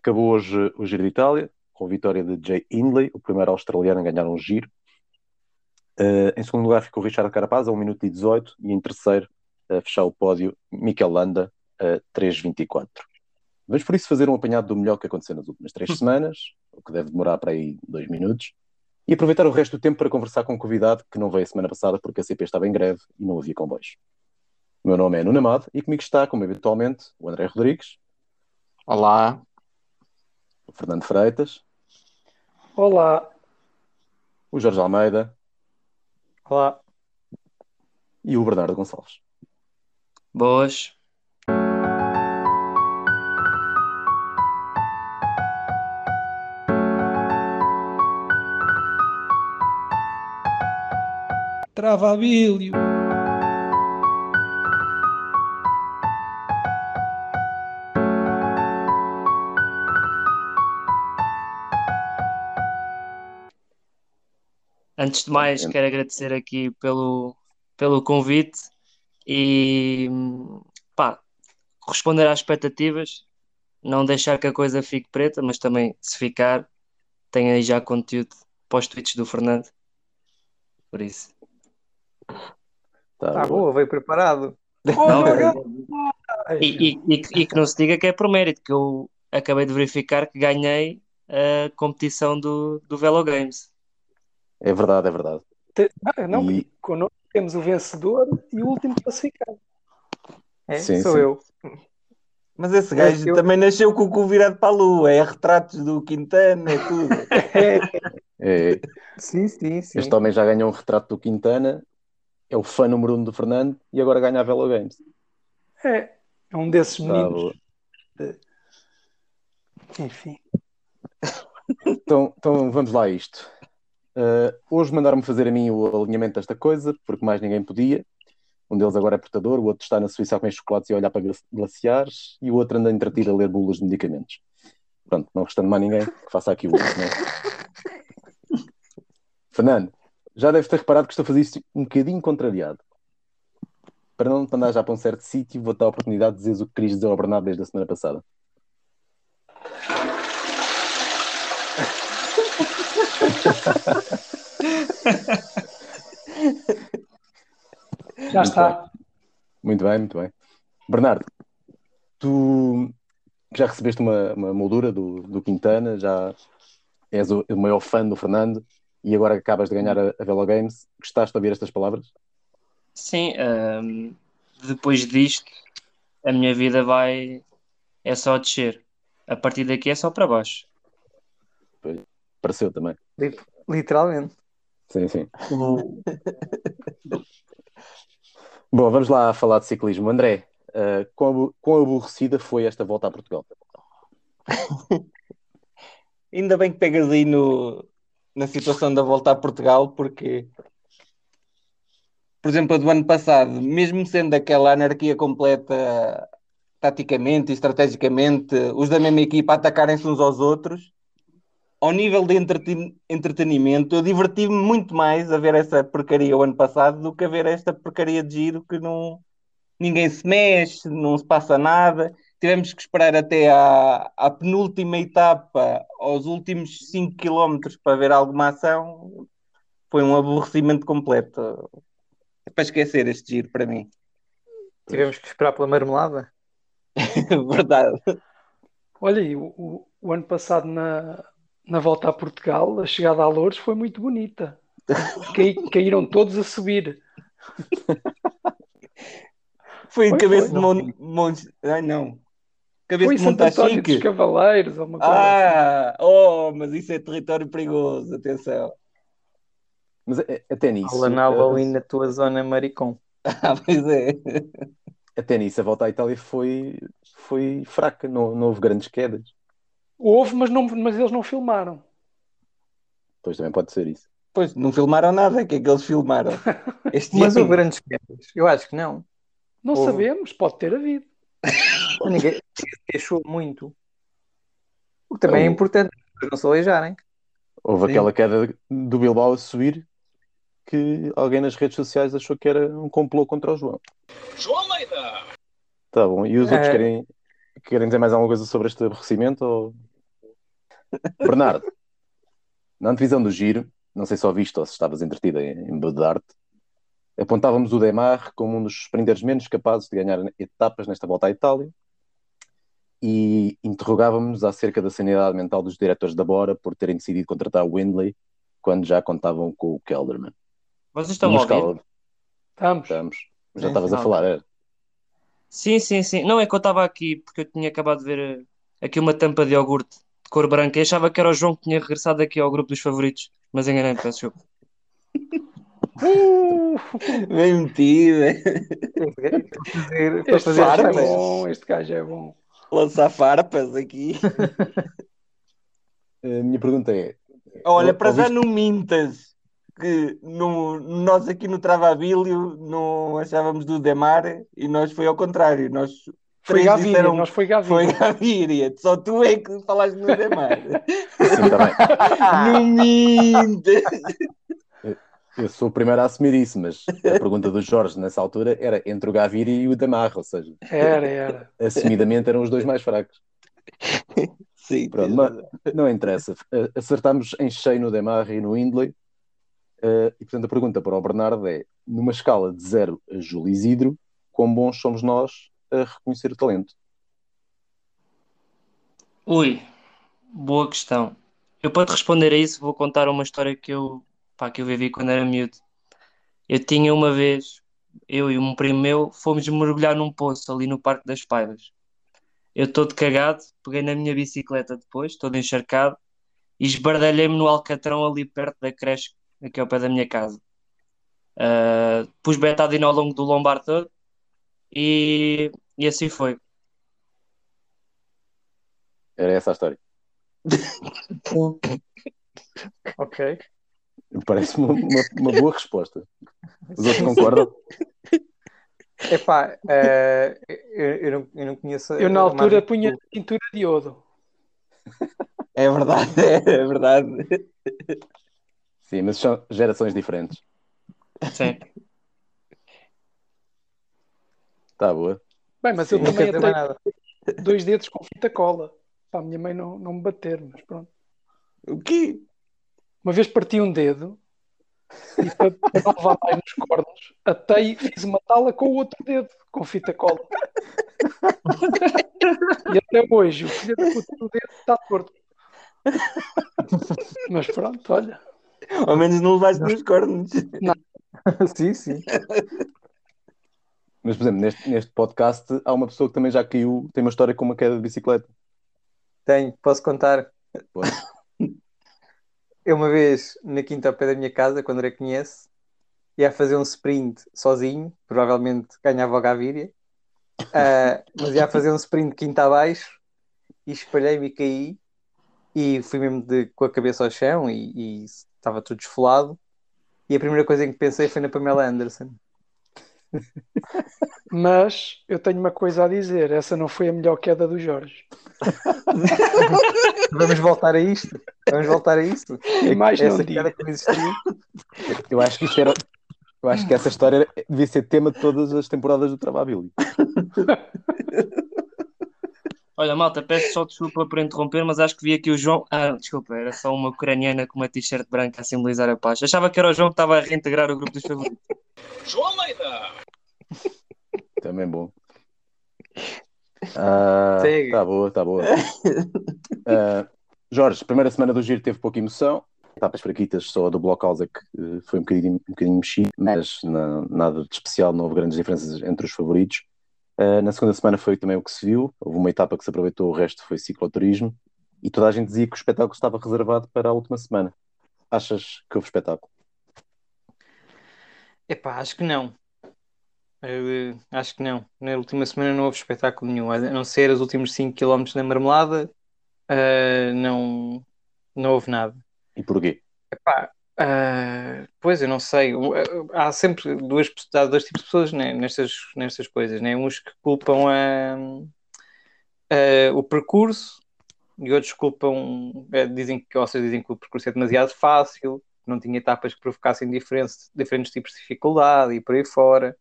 Acabou hoje o Giro de Itália, com a vitória de Jay Hindley, o primeiro australiano a ganhar um giro. Uh, em segundo lugar ficou Richard Carapaz, a 1 minuto e 18, e em terceiro, a fechar o pódio, Mikel Landa, a 3.24. Vamos por isso fazer um apanhado do melhor que aconteceu nas últimas três semanas, o que deve demorar para aí dois minutos, e aproveitar o resto do tempo para conversar com um convidado que não veio a semana passada porque a CP estava em greve e não havia comboios. O meu nome é Nuno Amado e comigo está, como habitualmente, o André Rodrigues. Olá. O Fernando Freitas. Olá. O Jorge Almeida. Olá. E o Bernardo Gonçalves. Boas. Travabilho. Antes de mais, quero agradecer aqui pelo, pelo convite e pá, corresponder às expectativas, não deixar que a coisa fique preta, mas também se ficar, tem aí já conteúdo para os tweets do Fernando. Por isso. Tá, tá boa, veio preparado. Não, e, e, e, e, que não se diga que é por mérito, que eu acabei de verificar que ganhei a competição do, do Velo Games. É verdade, é verdade. Ah, não, e... connosco temos o vencedor e o último classificado. É, sim, sou sim. eu. Mas esse gajo eu... também nasceu com o cu virado para a lua, é retratos do Quintana, é tudo. é. é. Sim, sim, sim. Este homem já ganhou um retrato do Quintana, é o fã número um do Fernando e agora ganha a Velo Games. É, é um desses meninos. Enfim. Então, então vamos lá a isto. Uh, hoje mandaram-me fazer a mim o alinhamento desta coisa, porque mais ninguém podia. Um deles agora é portador, o outro está na Suíça a comer chocolates e a olhar para glaciares, e o outro anda entretido a ler bulas de medicamentos. Pronto, não restando mais ninguém que faça aqui o outro, é? Fernando, já deves ter reparado que estou a fazer isto um bocadinho contrariado. Para não te mandar já para um certo sítio, vou-te dar a oportunidade de dizer o que querias dizer ao Bernardo desde a semana passada. Já está. Muito bem, muito bem. Bernardo, tu já recebeste uma, uma moldura do, do Quintana, já és o, o, maior fã do Fernando e agora acabas de ganhar a, a Velo Games. Gostaste de ouvir estas palavras? Sim, um, depois disto a minha vida vai é só descer. A partir daqui é só para baixo. Pareceu também. Literalmente. Sim, sim. Bom, vamos lá falar de ciclismo. André, uh, quão, quão aborrecida foi esta volta a Portugal? Ainda bem que pegas aí no, na situação da volta a Portugal, porque, por exemplo, a do ano passado, mesmo sendo aquela anarquia completa taticamente e estrategicamente, os da mesma equipa atacarem-se uns aos outros, ao nível de entretenimento, eu diverti-me muito mais a ver essa porcaria o ano passado do que a ver esta porcaria de giro que não ninguém se mexe, não se passa nada. Tivemos que esperar até à, à penúltima etapa, aos últimos 5 km para ver alguma ação. Foi um aborrecimento completo. É para esquecer este giro para mim. Tivemos que esperar pela marmelada? Verdade. Olha, o, o, o ano passado na, na volta a Portugal, a chegada a Louros foi muito bonita. Cai, caíram todos a subir. Foi em cabeça foi, de Monte. Mon... Ai não. Cabeça foi de Monte dos Cavaleiros ou uma coisa Ah, assim. oh, mas isso é território perigoso, atenção. Mas até nisso. Fala na ali na tua zona maricom. Ah, pois é. Até nisso, a volta à Itália foi, foi fraca, não, não houve grandes quedas. Houve, mas, não, mas eles não filmaram. Pois também pode ser isso. Pois, não filmaram nada, o que é que eles filmaram? Este mas houve grandes quedas? Eu acho que não. Não houve. sabemos, pode ter havido. Ninguém queixou muito. O que também é importante, não se aleijarem. Houve Sim. aquela queda do Bilbao a subir que alguém nas redes sociais achou que era um complô contra o João. João Almeida! Tá bom, e os é... outros querem, querem dizer mais alguma coisa sobre este aborrecimento? Ou... Bernardo, na antevisão do giro, não sei se só viste ou se estavas entretida em, Bedarte, apontávamos o Demar como um dos sprinters menos capazes de ganhar etapas nesta volta à Itália e interrogávamos acerca da sanidade mental dos diretores da Bora por terem decidido contratar o Windley quando já contavam com o Kelderman. Vocês estão a ouvir? Estamos. Estamos. Já estavas a falar, era? Sim, sim, sim. Não é que eu estava aqui porque eu tinha acabado de ver eh, aqui uma tampa de iogurte cor branca e achava que era o João que tinha regressado aqui ao grupo dos favoritos, mas enganei-me, peço desculpa. Uh, bem metido. Este, este gajo é bom, este gajo é bom. Lançar farpas aqui. A minha pergunta é: Olha, para já não mintas que no, nós aqui no Travabilho não achávamos do Demar e nós foi ao contrário. Nós foi Gaviria, disseram, nós foi Gaviria. Foi Gaviria, só tu é que falaste no Demar. Sim, também. não mintas. Eu sou o primeiro a assumir isso, mas a pergunta do Jorge nessa altura era entre o Gaviria e o Damar, ou seja, era, era. assumidamente eram os dois mais fracos. Sim, Pronto, mas não interessa. Acertamos em cheio no Demar e no Indley. Uh, e portanto a pergunta para o Bernardo é: numa escala de 0 a Júlio Isidro, quão bons somos nós a reconhecer o talento? Ui, boa questão. Eu para te responder a isso vou contar uma história que eu pá, que eu vivi quando era miúdo. Eu tinha uma vez, eu e um primo meu, fomos mergulhar num poço ali no Parque das Paivas. Eu todo cagado, peguei na minha bicicleta depois, todo encharcado, e esbardalhei-me no Alcatrão ali perto da creche, aqui ao pé da minha casa. Uh, pus betadina ao longo do lombar todo e, e assim foi. Era essa a história. ok. Parece-me uma, uma, uma, boa resposta. Os outros concordam? Epá, uh, eu, eu, não, eu não conheço. Eu na altura punha cintura de iodo. É verdade, é verdade. Sim, mas são gerações diferentes. Sim. Tá boa. Bem, mas Sim, eu também tenho dois dedos com fita cola. Para a minha mãe não, não me bater, mas pronto. O quê? Uma vez parti um dedo e para, para não levar mais nos cornos, atei, fiz uma tala com o outro dedo, com fita cola. e até hoje o filho do dedo está torto. Mas pronto, olha. Ao menos não levaste nos cornos. Não. sim, sim. Mas, por exemplo, neste, neste podcast há uma pessoa que também já caiu, tem uma história com uma queda de bicicleta. Tenho, posso contar? Pode. Eu uma vez, na quinta ao pé da minha casa, quando era conhece, ia fazer um sprint sozinho, provavelmente ganhava o Gaviria, uh, mas ia fazer um sprint quinta abaixo e espalhei-me e caí e fui mesmo de, com a cabeça ao chão e, e estava tudo esfolado. E a primeira coisa em que pensei foi na Pamela Anderson. Mas eu tenho uma coisa a dizer: essa não foi a melhor queda do Jorge. Vamos voltar a isto. Vamos voltar a isto. E mais essa não queda que existiu. Eu acho que isto era. Eu acho que essa história devia ser tema de todas as temporadas do Trabalho. Olha, malta, peço só desculpa por interromper, mas acho que vi aqui o João. Ah, desculpa, era só uma ucraniana com uma t-shirt branca a simbolizar a paz. Achava que era o João que estava a reintegrar o grupo dos favoritos. João Almeida! Também bom. Ah, tá boa, tá boa. Uh, Jorge, primeira semana do giro teve pouca emoção. Etapas fraquitas, só a do Blockhouse é que uh, foi um bocadinho, um bocadinho mexido, mas na, nada de especial, não houve grandes diferenças entre os favoritos. Uh, na segunda semana foi também o que se viu. Houve uma etapa que se aproveitou, o resto foi cicloturismo. E toda a gente dizia que o espetáculo estava reservado para a última semana. Achas que houve espetáculo? Epá, acho que não. Eu, acho que não. Na última semana não houve espetáculo nenhum, a não ser os últimos 5 km da marmelada, uh, não, não houve nada. E porquê? Epá, uh, pois eu não sei. Há sempre duas, há dois tipos de pessoas né, nestas, nestas coisas, né? uns que culpam a, a, o percurso e outros culpam, eh, dizem que, ou seja, dizem que o percurso é demasiado fácil, não tinha etapas que provocassem diferentes, diferentes tipos de dificuldade e por aí fora.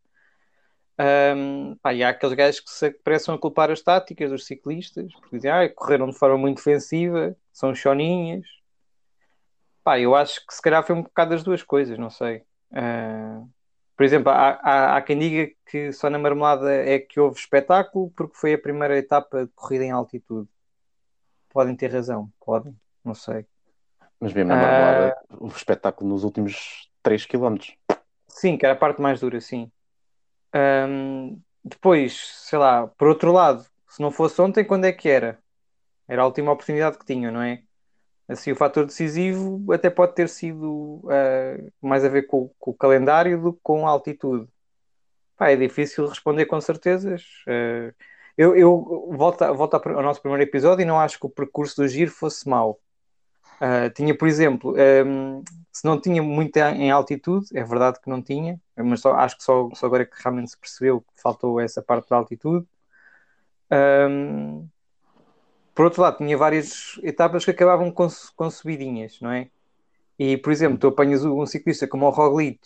Um, pá, e há aqueles gajos que se parecem a culpar as táticas dos ciclistas, porque dizem, ah, correram de forma muito defensiva, são choninhas. Pá, eu acho que se calhar foi um bocado das duas coisas, não sei. Uh, por exemplo, há, há, há, quem diga que só na marmelada é que houve espetáculo porque foi a primeira etapa de corrida em altitude. Podem ter razão, podem, não sei. Mas mesmo na marmelada, uh, o espetáculo nos últimos 3 km. Sim, que era a parte mais dura, sim. Um, depois, sei lá, por outro lado, se não fosse ontem, quando é que era? Era a última oportunidade que tinham, não é? Assim, o fator decisivo até pode ter sido uh, mais a ver com, com, o calendário do que com a altitude. Pá, é difícil responder com certezas. Uh, eu, eu volto, volto ao nosso primeiro episódio e não acho que o percurso do giro fosse mau. Uh, tinha, por exemplo, um, se não tinha muito em altitude, é verdade que não tinha, mas só, acho que só, só agora é que realmente se percebeu que faltou essa parte da altitude. Um, por outro lado, tinha várias etapas que acabavam com, com subidinhas, não é? E, por exemplo, tu apanhas um ciclista como o Roglic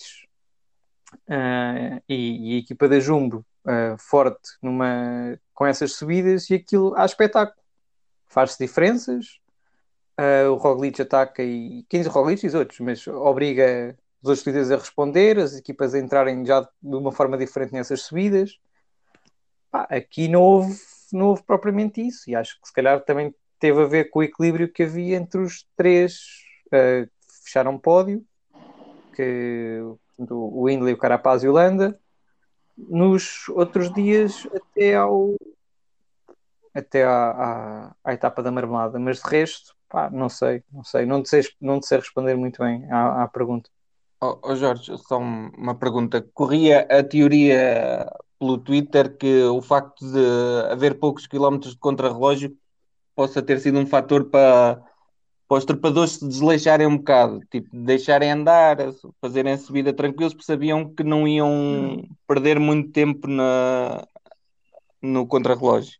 uh, e, e, a equipa da Jumbo uh, forte numa, com essas subidas e aquilo há espetáculo. Faz-se diferenças, Uh, o Roglic ataca e quem diz Roglic diz outros, mas obriga os outros líderes a responder, as equipas a entrarem já de uma forma diferente nessas subidas. Pá, aqui não houve, não houve propriamente isso, e acho que se calhar também teve a ver com o equilíbrio que havia entre os três uh, que fecharam pódio, que o Windley, o Carapaz e o Landa. Nos outros dias, até ao até à, à, à etapa da marmelada, mas de resto Pá, não sei, não sei, não sei, não sei responder muito bem à, à pergunta. Oh, oh, Jorge, só uma pergunta. Corria a teoria pelo Twitter que o facto de haver poucos quilómetros de contrarrelógio possa ter sido um fator para, para os trepadores se desleixarem um bocado, tipo, deixarem andar, fazerem a subida tranquilos, porque sabiam que não iam perder muito tempo na, no contrarrelógio.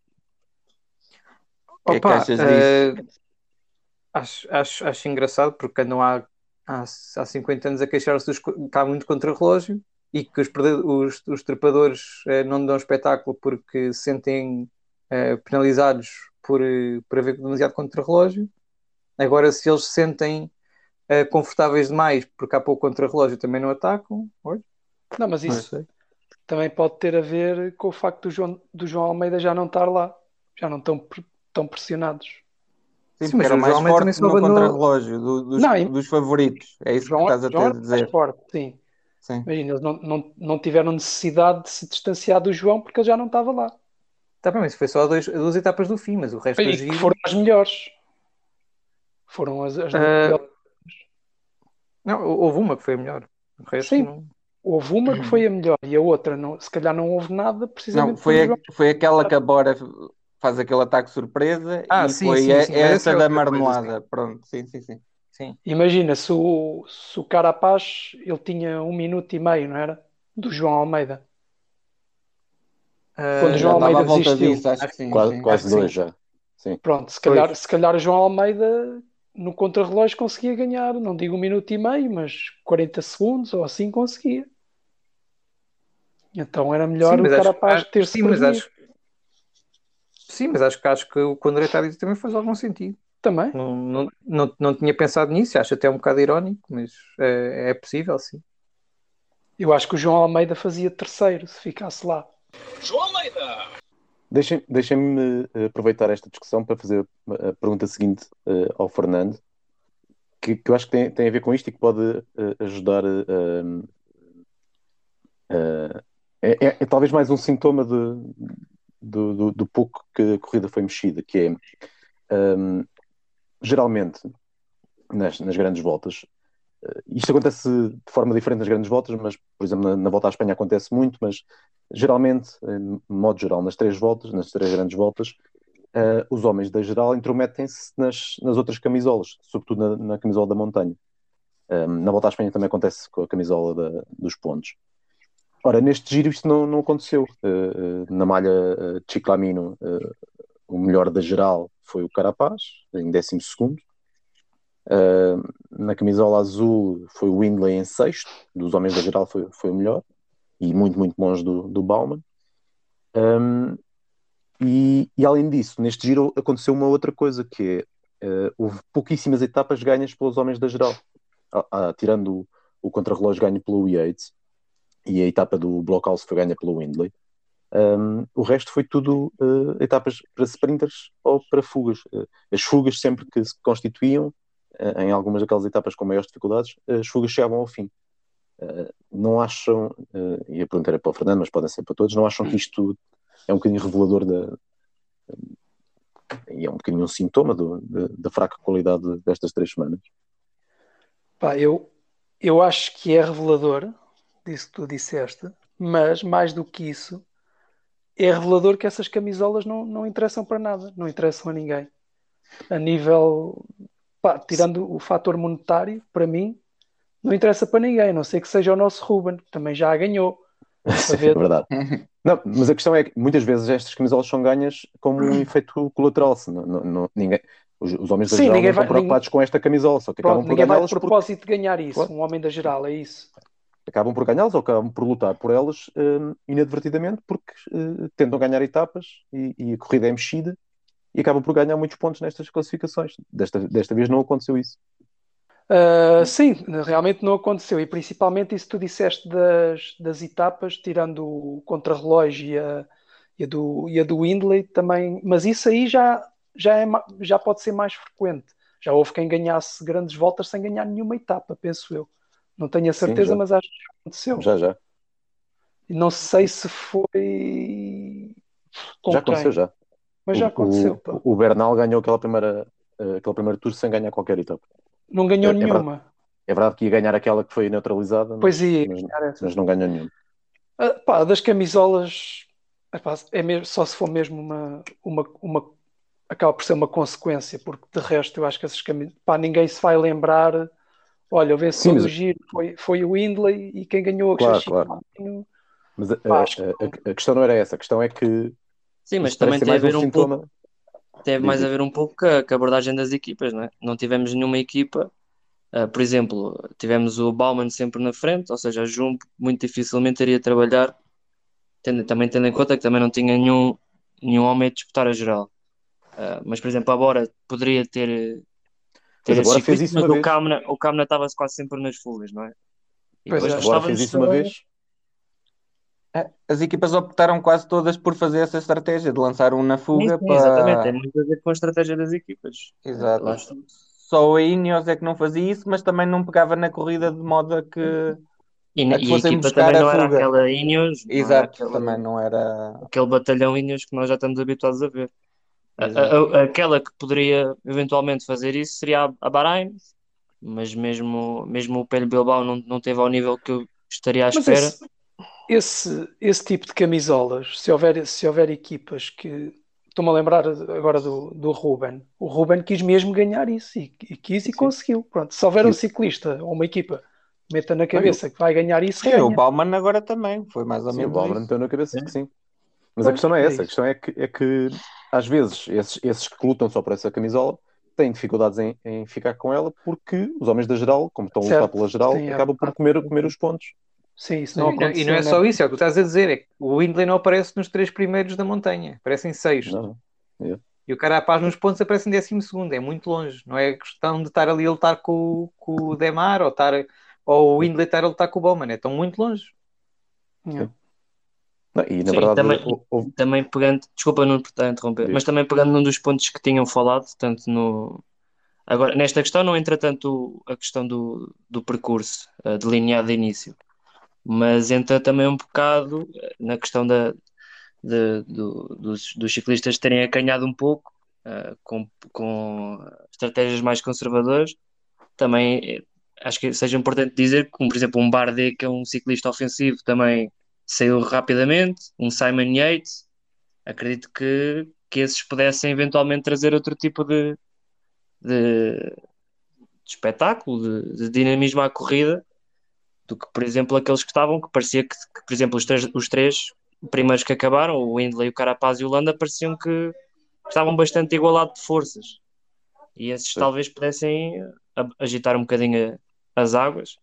O que é que achas disso? Uh Acho, acho, acho engraçado porque andam há, há, há 50 anos a queixar-se que há muito contra-relógio e que os, os, os trepadores eh, não dão espetáculo porque se sentem eh, penalizados por, eh, por haver demasiado contra-relógio. Agora, se eles se sentem eh, confortáveis demais porque há pouco contra-relógio, também não atacam. Oi? Não, mas isso não também pode ter a ver com o facto do João, do João Almeida já não estar lá, já não estão tão pressionados. Sim, Sim mas era mais forte no contra-relógio do, dos, não, dos favoritos. É isso João, que estás a ter a dizer. Forte, sim. sim. Imagina, eles não, não, não tiveram necessidade de se distanciar do João porque ele já não estava lá. Tá bem, mas foi só dois, duas etapas do fim, mas o resto e giro... foram as melhores. Foram as, as uh... Não, houve uma que foi a melhor. O resto Sim. Não... Houve uma que foi a melhor e a outra, não, se calhar não houve nada, precisamente. Não, foi, a, foi aquela que a Bora faz aquele ataque surpresa ah, e sim, foi sim, sim, essa é da marmelada. Coisa, Pronto, sim, sim, sim. sim. Imagina se o, se o Carapaz ele tinha um minuto e meio, não era? Do João Almeida. Uh, Quando o João Almeida desistiu. Disso, acho que sim, quase, quase dois já. Sim. Pronto, se calhar, se calhar o João Almeida no contrarrelógio conseguia ganhar, não digo um minuto e meio, mas 40 segundos ou assim conseguia. Então era melhor sim, o Carapaz acho, ter se sim, mas acho, Sim, mas acho que acho que o que o André está a dizer também faz algum sentido. Também. Não, não, não, não tinha pensado nisso, acho até um bocado irónico, mas é, é possível, sim. Eu acho que o João Almeida fazia terceiro se ficasse lá. João Almeida! Deixem-me deixem aproveitar esta discussão para fazer a pergunta seguinte uh, ao Fernando, que, que, eu acho que tem, tem a ver com isto e que pode uh, ajudar. Uh, é, é, é, talvez mais um sintoma de, do, do, do, pouco que a corrida foi mexida, que é um, geralmente nas, nas, grandes voltas. Uh, isto acontece de forma diferente nas grandes voltas, mas, por exemplo, na, na, volta à Espanha acontece muito, mas geralmente, em modo geral, nas três voltas, nas três grandes voltas, uh, os homens da geral intrometem-se nas, nas outras camisolas, sobretudo na, na camisola da montanha. Um, na volta à Espanha também acontece com a camisola da, dos pontos. Ora, neste giro isto não, não aconteceu. Uh, na malha uh, Chiclamino, uh, o melhor da geral foi o Carapaz, em 12 segundo. na camisola azul foi o Windley em sexto, dos homens da geral foi, foi o melhor. e muito, muito longe do, do Bauman. Um, e, e, além disso, neste giro aconteceu uma outra coisa, que é, houve pouquíssimas etapas ganhas pelos homens da geral, ah, ah, tirando o, o contrarrelógio ganho pelo Yates e a etapa do Blockhouse foi ganha pelo Windley. Um, o resto foi tudo uh, etapas para sprinters ou para fugas. Uh, as fugas, sempre que se constituíam, uh, em algumas daquelas etapas com maiores dificuldades, as fugas chegavam ao fim. não acham, e a pergunta era para o Fernando, mas podem ser para todos, não acham que isto é um bocadinho revelador da. e é um bocadinho um sintoma do, da, da fraca qualidade destas três semanas? Pá, eu, eu acho que é revelador disso que tu disseste, mas mais do que isso é revelador que essas camisolas não, não interessam para nada, não interessam a ninguém. A nível, pá, tirando o fator monetário, para mim, não interessa para ninguém, a não sei que seja o nosso Ruben, que também já a ganhou. é verdade. Não, mas a questão é que muitas vezes estas camisolas são ganhas como um efeito colateral. Não, não, não, ninguém, os, os homens da Sim, geral não estão preocupados ninguém, com esta camisola, só que pronto, acabam por ninguém vai de propósito porque... de ganhar isso, claro. um homem da geral, é isso acabam por ganhá-las ou acabam por lutar por elas um, inadvertidamente porque uh, tentam ganhar etapas e, e, a corrida é mexida e acabam por ganhar muitos pontos nestas classificações. Desta, desta vez não aconteceu isso. Uh, sim, realmente não aconteceu e principalmente isso que tu disseste das, das etapas, tirando o contrarrelógio e a, e a, do, e a do Windley também, mas isso aí já, já, é, já pode ser mais frequente. Já houve quem ganhasse grandes voltas sem ganhar nenhuma etapa, penso eu. Não tenho a certeza, Sim, mas acho que aconteceu. Já, já. Não sei se foi. Com já quem? aconteceu, já. Mas já aconteceu. O, o, Bernal ganhou aquela primeira, uh, aquela primeira tour sem ganhar qualquer etapa. Não ganhou é, nenhuma. É verdade, é verdade, que ia ganhar aquela que foi neutralizada, pois mas, ia, mas, mas não ganhou nenhuma. Uh, pá, das camisolas, é mesmo, só se for mesmo uma, uma, uma. acaba por ser uma consequência, porque de resto eu acho que essas camisolas. Pá, ninguém se vai lembrar Olha, o vencedor do giro foi, foi o Windley e quem ganhou a claro, claro. Mas a, a, a, a, questão não era essa, a questão é que. Sim, mas também tem a ver um, um pouco. Teve mais a ver um pouco com a, com a, abordagem das equipas, não é? Não tivemos nenhuma equipa. Uh, por exemplo, tivemos o Bauman sempre na frente, ou seja, a Jumbo muito dificilmente iria trabalhar, tendo, também tendo em conta que também não tinha nenhum, nenhum homem a disputar a geral. Uh, mas, por exemplo, a Bora poderia ter mas agora fez isso uma o Camna, o Camna estava quase sempre nas fugas, não é? E pois é, agora fez isso uma vez. É, as equipas optaram quase todas por fazer essa estratégia de lançar um na fuga sim, para... Exatamente, tem muito a ver com a estratégia das equipas. Exato. Só a Ineos é que não fazia isso, mas também não pegava na corrida de modo a que, e, a que e a equipa também não era aquela Ineos. Exato, não aquela, também não era... Aquele batalhão Ineos que nós já estamos habituados a ver. A, a, aquela que poderia eventualmente fazer isso seria a, a Bahrein, mas mesmo, mesmo o Pelho Bilbao não, não teve ao nível que eu estaria à mas espera. Esse, esse, esse, tipo de camisolas, se houver, se houver equipas que. Estou-me a lembrar agora do, do Ruben. O Ruben quis mesmo ganhar isso e, e quis e Sim. conseguiu. Pronto, se houver um ciclista ou uma equipa meta na cabeça que vai ganhar isso. Sim, o Bauman agora também foi mais ou menos. o Bauman meteu na cabeça que sim. Mas pois, a questão não é, é essa, a questão é que, é que às vezes esses, esses que lutam só por essa camisola têm dificuldades em, em, ficar com ela porque os homens da geral, como estão a lutar pela geral, Sim, acabam por comer, comer os pontos. Sim, isso não e, aconteceu, e não é só isso, é o que estás a dizer, é que o Windley não aparece nos três primeiros da montanha, aparece em sexto. Não, yeah. E o Carapaz nos pontos aparece em décimo segundo, é muito longe. Não é questão de estar ali a lutar com, com o Demar ou, estar, ou o Windley estar a lutar com o Bowman, é tão muito longe. Yeah. Não, e na Sim, verdade, também, houve... também pegando, desculpa não a interromper, mas também pegando num dos pontos que tinham falado, tanto no. Agora, nesta questão não entra tanto a questão do, do percurso uh, delineado de início, mas entra também um bocado eh, na questão da, de, do, dos, dos, ciclistas terem acanhado um pouco uh, com, com estratégias mais conservadoras. Também acho que seja importante dizer que, como por exemplo, um Bardet, que é um ciclista ofensivo, também saiu rapidamente, um Simon Yates, acredito que, que esses pudessem eventualmente trazer outro tipo de, de, de espetáculo, de, de, dinamismo à corrida, do que, por exemplo, aqueles que estavam, que parecia que, que por exemplo, os três, os três primeiros que acabaram, o Windley, o Carapaz e o Landa, pareciam que estavam bastante igualados de forças. E esses Sim. talvez pudessem agitar um bocadinho as águas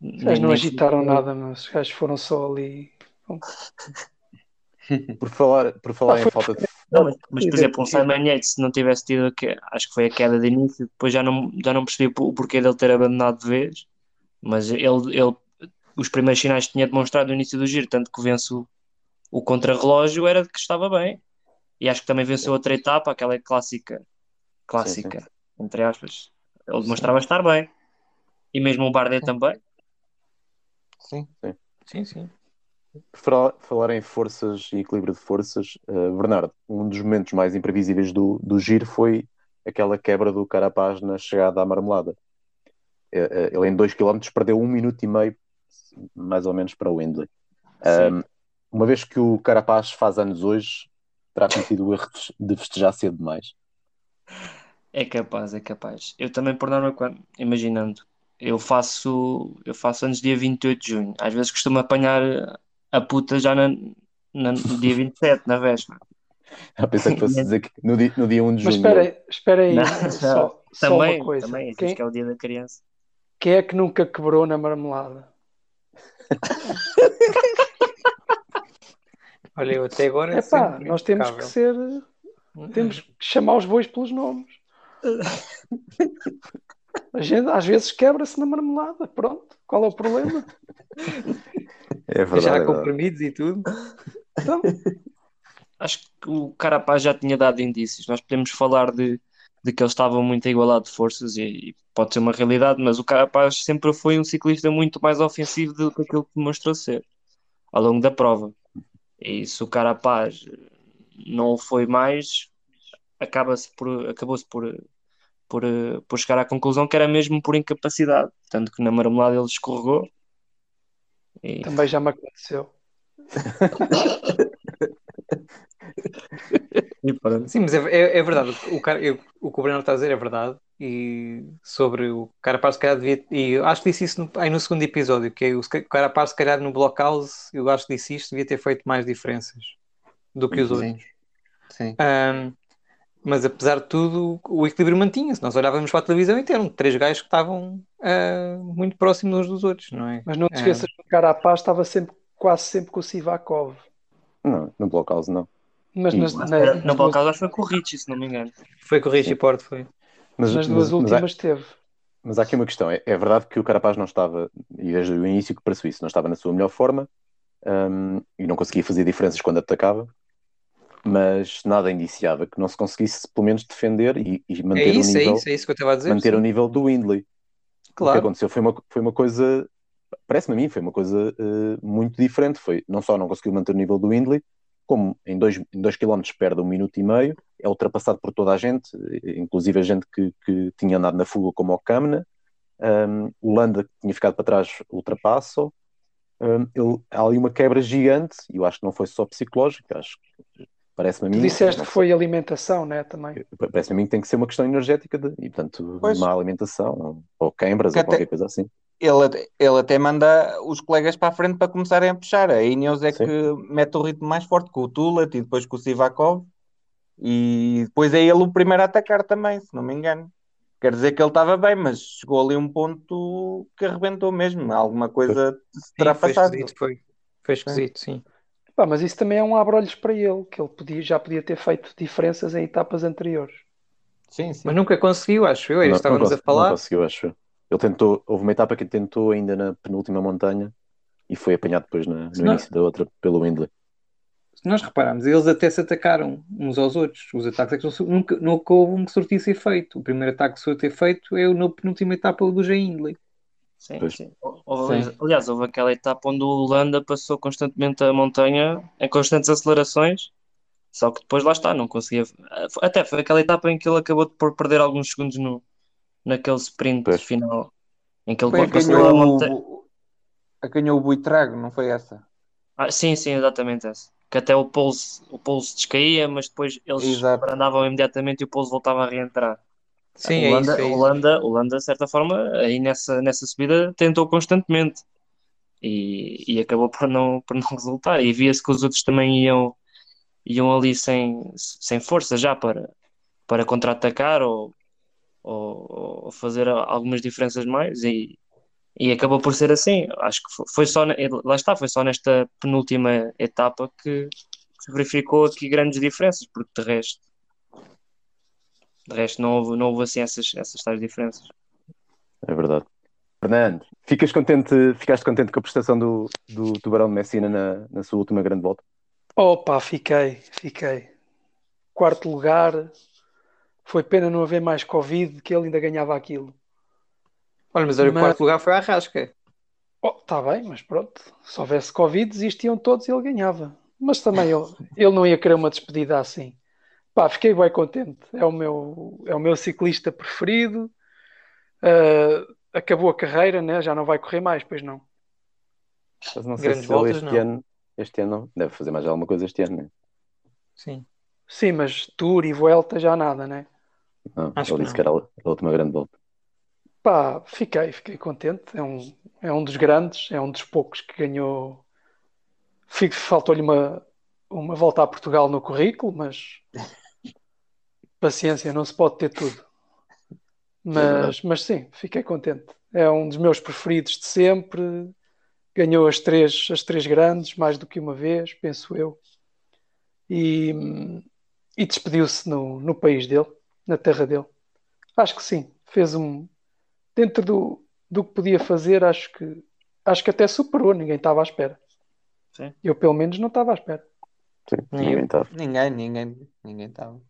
Os gajos não agitaram nada, mas os gajos foram só ali. Por falar, por falar Ah, em falta de. Não, mas, mas, por Sim, exemplo, um sim. Simon Yates, se não tivesse tido, a que, acho que foi a queda de início, depois já não, já não percebi o porquê dele ter abandonado de vez, mas ele, ele os primeiros sinais que tinha demonstrado no início do giro, tanto que vence o, o contrarrelógio, era de que estava bem. E acho que também venceu outra etapa, aquela clássica, clássica, entre aspas. Ele demonstrava estar bem. E mesmo o Bardet também. Sim. Sim, sim. Por falar, falar em forças e equilíbrio de forças, eh, Bernardo, um dos momentos mais imprevisíveis do, do giro foi aquela quebra do Carapaz na chegada à marmelada. Eh, Ele em 2 km perdeu um minuto e meio, mais ou menos, para o Wendley. Um, uma vez que o Carapaz faz anos hoje, terá cometido o erro de festejar cedo demais. É capaz, é capaz. Eu também, por norma, imaginando, eu faço, eu faço anos dia 28 de junho. Às vezes costumo apanhar a puta já na, na- no dia 27, na véspera. Eu pensei que fosse dizer que no dia, no dia 1 de Mas junho. espera aí, espera aí, Não, só, só Também, uma coisa. também, Quem, que é o dia da criança. quem é que nunca quebrou na marmelada? Olha, eu até agora. É pá, nós temos que ser. Temos que chamar os bois pelos nomes. A gente às vezes quebra-se na marmelada. Pronto, qual é o problema? É verdade. Já é comprimidos e tudo. Então, Acho que o Carapaz já tinha dado indícios. Nós podemos falar de, de que eles estavam muito igualados de forças e, e pode ser uma realidade, mas o Carapaz sempre foi um ciclista muito mais ofensivo do que aquilo que demonstrou ser ao longo da prova. E se o Carapaz não o foi mais, acaba-se por, acabou-se por, por, por chegar à conclusão que era mesmo por incapacidade. Tanto que na marmelada ele escorregou. E, também já me aconteceu. e. Sim, mas é, é, é verdade. O, cara, eu- o que o Breno está a dizer é verdade. E sobre o Carapaz, se calhar devia. E eu acho que disse isso no, aí no segundo episódio. Que é o, Carapaz, se calhar no Blockhouse, eu acho que disse isto, devia ter feito mais diferenças do que os Sim. outros. Sim. Ahm, mas apesar de tudo, o equilíbrio mantinha-se. Nós olhávamos para a televisão e eram três gajos que estavam ah, muito próximos uns dos outros, não é? Mas não te Ah. esqueças que o Carapaz estava sempre, quase sempre com o Sivakov. Não, no Blockhouse não. Mas nas, na- Era- nas No duas, que foi com o Richie, se não me engano. Foi com o Richie Porte, foi. Mas, nas mas- duas mas há- últimas teve. Mas há aqui uma questão. É, é verdade que o Carapaz não estava, e desde o início que pareceu isso, não estava na sua melhor forma hum, e não conseguia fazer diferenças quando atacava, mas nada indiciava que não se conseguisse pelo menos defender e, e É manter isso, o é nível, isso, é isso que eu estava a dizer. manter sim. o nível do Windley. O que Claro. aconteceu foi uma, foi uma coisa, parece-me a mim, foi uma coisa eh, muito diferente. Foi, não só não conseguiu manter o nível do Windley, como em 2 em dois km perde um minuto e meio, é ultrapassado por toda a gente, inclusive a gente que, que tinha andado na fuga como o Kamna. Um, o Landa, que tinha ficado para trás, ultrapassa. Um, ele- há ali uma quebra gigante, e eu acho que não foi só psicológica, acho que parece-me a Tu mim. disseste não que foi alimentação, né? Também. Parece-me a mim que tem que ser uma questão energética de, e, portanto, Pois. má alimentação, ou queimbras, Que ou até- qualquer coisa assim. Ele, até- ele até manda os colegas para a frente para começarem a puxar. A Ineos é Sim. que mete o ritmo mais forte com o Tulat e depois com o Sivakov. E depois é ele o primeiro a atacar também, se não me engano. Quer dizer que ele estava bem, mas chegou ali um ponto que arrebentou mesmo. Alguma coisa se terá Sim, foi passado. esquisito, foi. Foi esquisito, sim. Pá, mas isso também é um abre-olhos para ele, que ele podia, já podia ter feito diferenças em etapas anteriores. Sim, sim. Mas nunca conseguiu, acho eu. Era Não- estávamos não a cons- Não falar. conseguiu, acho. eu. Ele tentou, houve uma etapa que ele tentou ainda na penúltima montanha e foi apanhado depois na- no não- início da outra pelo Windley. Se nós repararmos, eles até se atacaram uns aos outros. Os ataques é nunca, nunca houve um que surtisse efeito. O primeiro ataque que surtiu ter feito é o na penúltima etapa do Jay Hindley. Sim, Pois. sim. Houve- Sim. Aliás, houve aquela etapa onde o Holanda passou constantemente a montanha em constantes acelerações, só que depois lá está, não conseguia. Até foi aquela etapa em que ele acabou por perder alguns segundos no, naquele sprint Pois. final, em que ele Foi a montanha. o, a que ganhou o Buitrago, não foi essa? Ah, sim, sim, exatamente essa. Que até o Pulse, o Pulse descaía, mas depois eles Exato. andavam imediatamente e o Pulse voltava a reentrar. Sim, é Holanda, isso. É isso. Holanda, Holanda, de certa forma, aí nessa, nessa subida tentou constantemente e, e acabou por não, por não resultar. E via-se que os outros também iam, iam ali sem, sem força já para, para contra-atacar ou, ou, ou fazer algumas diferenças mais. E, E acabou por ser assim. Acho que foi só, lá está, foi só nesta penúltima etapa que se verificou aqui grandes diferenças, porque de resto, de resto não houve, não houve assim essas, essas tais diferenças. É verdade. Fernando, ficas contente, ficaste contente com a prestação do, do Tubarão de Messina na, na sua última grande volta? Opa, fiquei, fiquei. Quarto lugar, foi pena não haver mais Covid, que ele ainda ganhava aquilo. Olha, mas, mas... o quarto lugar foi a Rasca. Oh, tá bem, mas pronto. Se houvesse Covid, desistiam todos e ele ganhava. Mas também ele, ele não ia querer uma despedida assim. Pá, fiquei bem contente. É o meu, é o meu ciclista preferido. Uh, acabou a carreira, né? já não vai correr mais, pois não. Mas não sei Grandes se voltas, este, não. Ano, este ano deve fazer mais alguma coisa este ano, né? Sim. Sim, mas Tour e Vuelta já nada, né? Não, Acho ele disse que, que era a última grande volta. Pá, fiquei, fiquei contente. É um, é um dos grandes, é um dos poucos que ganhou. Faltou-lhe uma, uma volta a Portugal no currículo, mas paciência, não se pode ter tudo. Mas, é mas sim, fiquei contente. É um dos meus preferidos de sempre. Ganhou as três, as três grandes, mais do que uma vez, penso eu. E, e despediu-se no, no país dele, na terra dele. Acho que sim, fez um. Dentro do, do que podia fazer, acho que acho que até superou, ninguém estava à espera. Sim. Eu pelo menos não estava à espera. Sim, ninguém estava. Ninguém, ninguém, ninguém estava.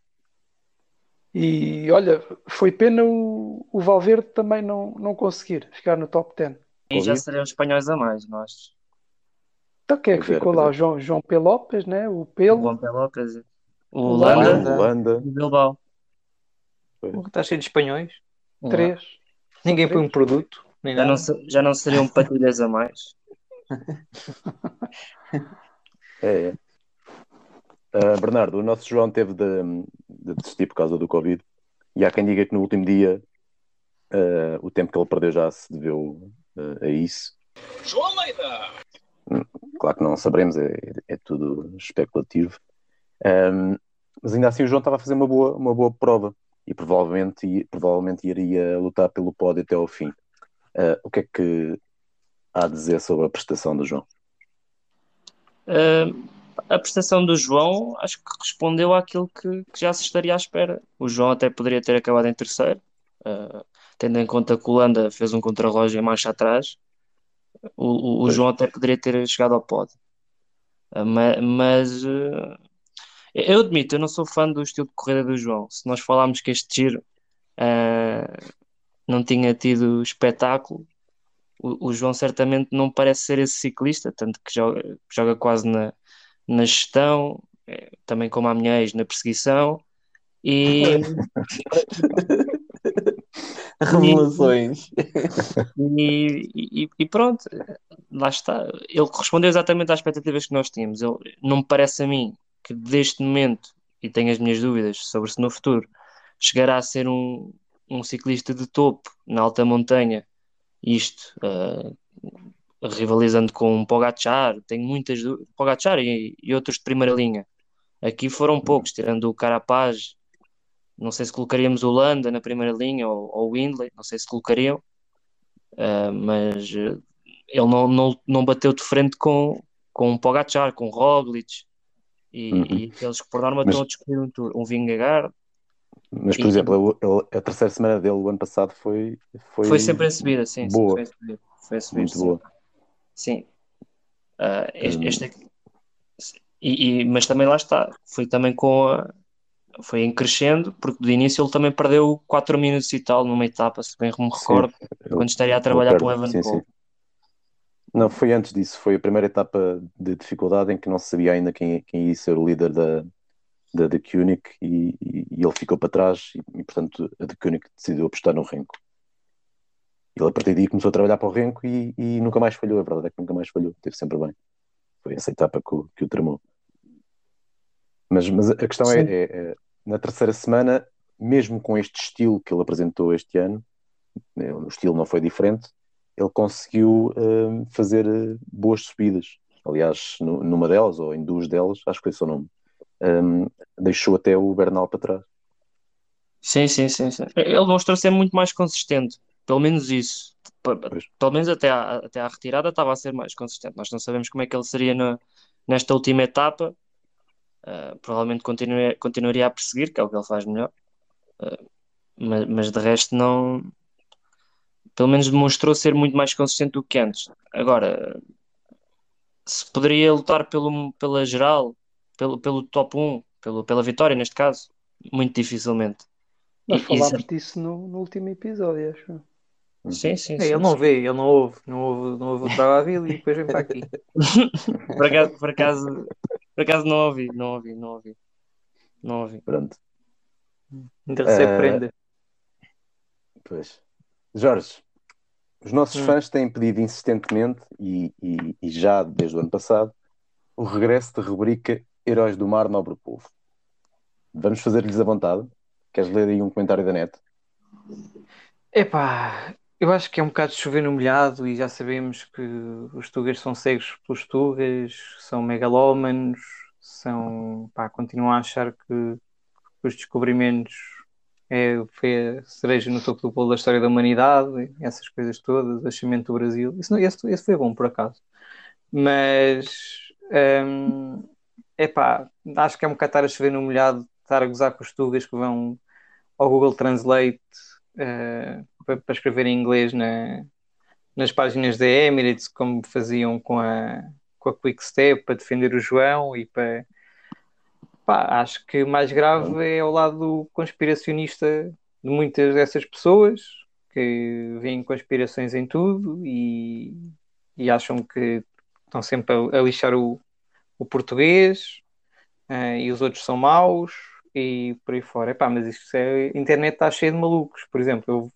E olha, foi pena o, o Valverde também não, não conseguir ficar no top 10. E já seriam espanhóis a mais, nós. Então quem é que ficou lá? O João, João P. Lopes, né? o Pelo. O João P. Lopes. O Holanda. Holanda. O Bilbao. Está cheio de espanhóis. Três. Ninguém põe um produto. Já não, já não seriam patilhas a mais. é, é. Uh, Bernardo, o nosso João teve de, de, desistir por causa do Covid e há quem diga que no último dia uh, o tempo que ele perdeu já se deveu uh, a isso. João Almeida! Hum, claro que não saberemos, é, é tudo especulativo. Um, mas ainda assim o João estava a fazer uma boa, uma boa prova e provavelmente, provavelmente iria lutar pelo pódio até ao fim. o que é que há a dizer sobre a prestação do João? Uh, a prestação do João acho que respondeu àquilo que, que, já se estaria à espera. O João até poderia ter acabado em terceiro, uh, tendo em conta que o Landa fez um contrarrelógio em marcha atrás. O, o, o João até poderia ter chegado ao pódio. Uh, mas, mas uh, eu admito, eu não sou fã do estilo de corrida do João. Se nós falarmos que este giro não tinha tido espetáculo, o, o, João certamente não parece ser esse ciclista, tanto que joga, joga quase na, na gestão, eh, também como a minha ex na perseguição e revelações e, e, e, pronto lá está, ele correspondeu exatamente às expectativas que nós tínhamos. Ele, não me parece a mim que deste momento e tenho as minhas dúvidas sobre se no futuro chegará a ser um, um ciclista de topo na alta montanha. Isto uh, rivalizando com o Pogachar, tenho muitas Pogachar e, e, outros de primeira linha. Aqui foram poucos, tirando o Carapaz, não sei se colocaríamos o Landa na primeira linha ou, ou o Windley, não sei se colocariam, uh, mas uh, ele não, não, não bateu de frente com, com o Pogachar, com o Roglic e, uhum. e aqueles que por norma mas, estão a discutir um, tour, um Vingegaard. Mas, por e, exemplo, ele, a terceira semana dele, o ano passado, foi. Foi, foi sempre a subida, sim. Boa. Sim, foi, foi a subida, Muito sim. boa. Sim. Uh, este, este aqui, e, e, mas também lá está, foi também com a, foi em crescendo, porque de início ele também perdeu 4 minutos e tal numa etapa, se bem me recordo, sim, quando estaria a trabalhar para o Evan sim, sim, Não, foi antes disso, foi a primeira etapa de dificuldade em que não se sabia ainda quem, quem ia ser o líder da, da The Koenig e, e, e, ele ficou para trás e, e portanto a The Koenig decidiu apostar no Renko. Ele a partir daí começou a trabalhar para o Renko e, e, nunca mais falhou. A verdade é que nunca mais falhou, esteve sempre bem. Foi essa etapa que, o, que o tramou. Mas, mas a questão é, é, é, na terceira semana, mesmo com este estilo que ele apresentou este ano, né, o estilo não foi diferente, ele conseguiu uh, fazer uh, boas subidas. Aliás, no, numa delas, ou em duas delas, acho que foi o seu nome, um, deixou até o Bernal para trás. Sim, sim, sim, sim. Ele mostrou ser muito mais consistente pelo menos isso. Pois. Pelo menos até à, até à retirada estava a ser mais consistente. Nós não sabemos como é que ele seria na- nesta última etapa. Uh, provavelmente continue- continuaria a perseguir, que é o que ele faz melhor. Uh, mas, mas de resto não. Pelo menos demonstrou ser muito mais consistente do que antes. Agora, se poderia lutar pelo, pela geral, pelo, pelo top 1, pelo, pela vitória neste caso, muito dificilmente. Nós falámos isso- disso no, no último episódio, acho. Sim, sim, É, sim, ele não vê, ele não ouve, não ouve, não ouve o vila e depois vem para aqui. Por acaso, por acaso, por acaso não ouvi, não ouvi, não ouvi. Não ouvi. Pronto. Ainda recebe Eh, prenda. Pois. Jorge, os nossos Hum. fãs têm pedido insistentemente, e, e- e já desde o ano passado, o regresso da rubrica Heróis do Mar, Nobre Povo. Vamos fazer-lhes a vontade. Queres ler aí um comentário da net? Epá, eu acho que é um bocado de chover no molhado e já sabemos que os tugas são cegos pelos tugas, são megalómanos, são, pá, continuam a achar que os descobrimentos é, foi a cereja no topo do bolo da história da humanidade, essas coisas todas, o nascimento do Brasil. Isso, esse, esse foi bom, por acaso. Mas, hum, epá, acho que é um bocado estar a chover no molhado, estar a gozar com os tugas que vão ao Google Translate eh, para, para escrever em inglês na- nas páginas da Emirates, como faziam com a, com a Quickstep para defender o João e para. Pá, acho que o mais grave é ao lado conspiracionista de muitas dessas pessoas que veem conspirações em tudo e, e acham que estão sempre a, a lixar o, o português eh, e os outros são maus e por aí fora. Epá, mas isto é, a internet está cheia de malucos. Por exemplo, eu,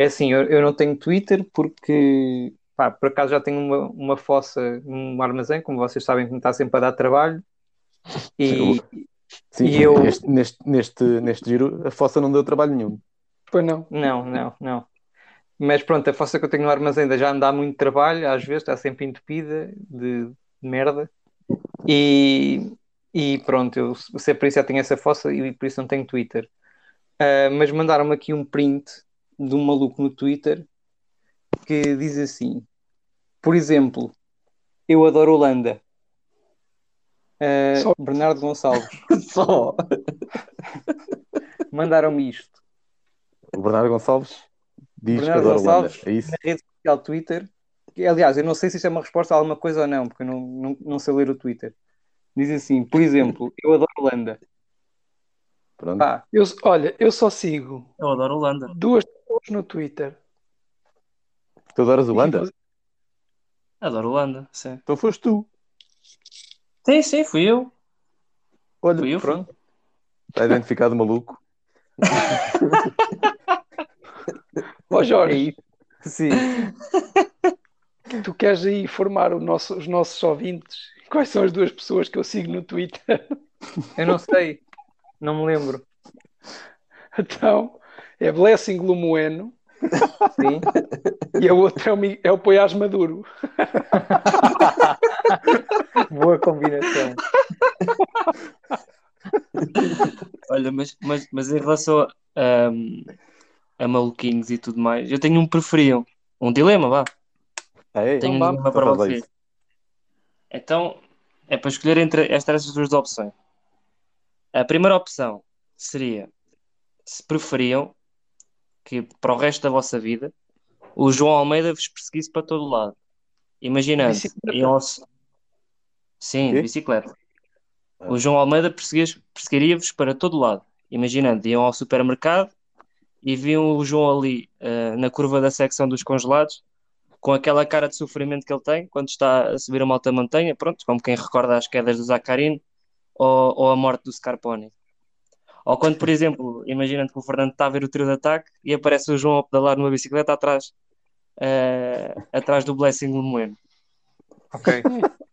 é assim, eu, eu não tenho Twitter porque pá, por acaso já tenho uma, uma fossa num armazém, como vocês sabem que me está sempre a dar trabalho. E, Sim, E eu- este- neste, neste, neste giro, a fossa não deu trabalho nenhum. Pois não. Não, não, não. Mas pronto, a fossa que eu tenho no armazém ainda já me dá muito trabalho, às vezes está sempre entupida de, de merda. E, e pronto, eu sei por isso já tenho essa fossa e por isso não tenho Twitter. Ah, mas mandaram-me aqui um print de um maluco no Twitter que diz assim: por exemplo, eu adoro Holanda. Só- Bernardo Gonçalves, Só. mandaram-me isto. O Bernardo Gonçalves diz Bernardo que adora Holanda. Gonçalves, É isso? na rede social Twitter. Que, aliás, eu não sei se isto é uma resposta a alguma coisa ou não, porque eu não, não, não sei ler o Twitter. Diz assim, por exemplo, eu adoro Holanda. Pronto. Pá, Eu, olha, eu só sigo Eu adoro Holanda. duas pessoas no Twitter. Tu adoras Holanda? Adoro Holanda, sim. Então foste tu. Sim, sim, fui eu. Olha, Fui eu, pronto. está identificado maluco. Ó É Jorge, isso. Sim. tu queres aí informar o nosso- os nossos ouvintes quais são as duas pessoas que eu sigo no Twitter? Eu não sei. Não me lembro. Então, é Blessing Lumoeno Sim. e a outra é o, é o Poiás Maduro. Boa combinação. Olha, mas, mas, mas em relação a, um, a maluquinhos e tudo mais, eu tenho um preferido. Um dilema, vá. Ah, é? Tenho um vá. dilema Então para vocês. isso. Então, é para escolher entre estas duas opções. A primeira opção seria se preferiam que para o resto da vossa vida o João Almeida vos perseguisse para todo lado. Imaginando, iam ao... Sim, bicicleta. Ah. O João Almeida perseguiria-vos para todo lado. Imaginando, iam ao supermercado e viam o João ali eh, na curva da secção dos congelados com aquela cara de sofrimento que ele tem quando está a subir uma alta montanha, pronto, como quem recorda as quedas do Zaccarini ou, ou a morte do Scarponi. Ou quando, por exemplo, imaginando que o Fernando está a ver o trio de ataque e aparece o João a pedalar numa bicicleta atrás, eh, atrás do Blessing Lemoeno. Ok.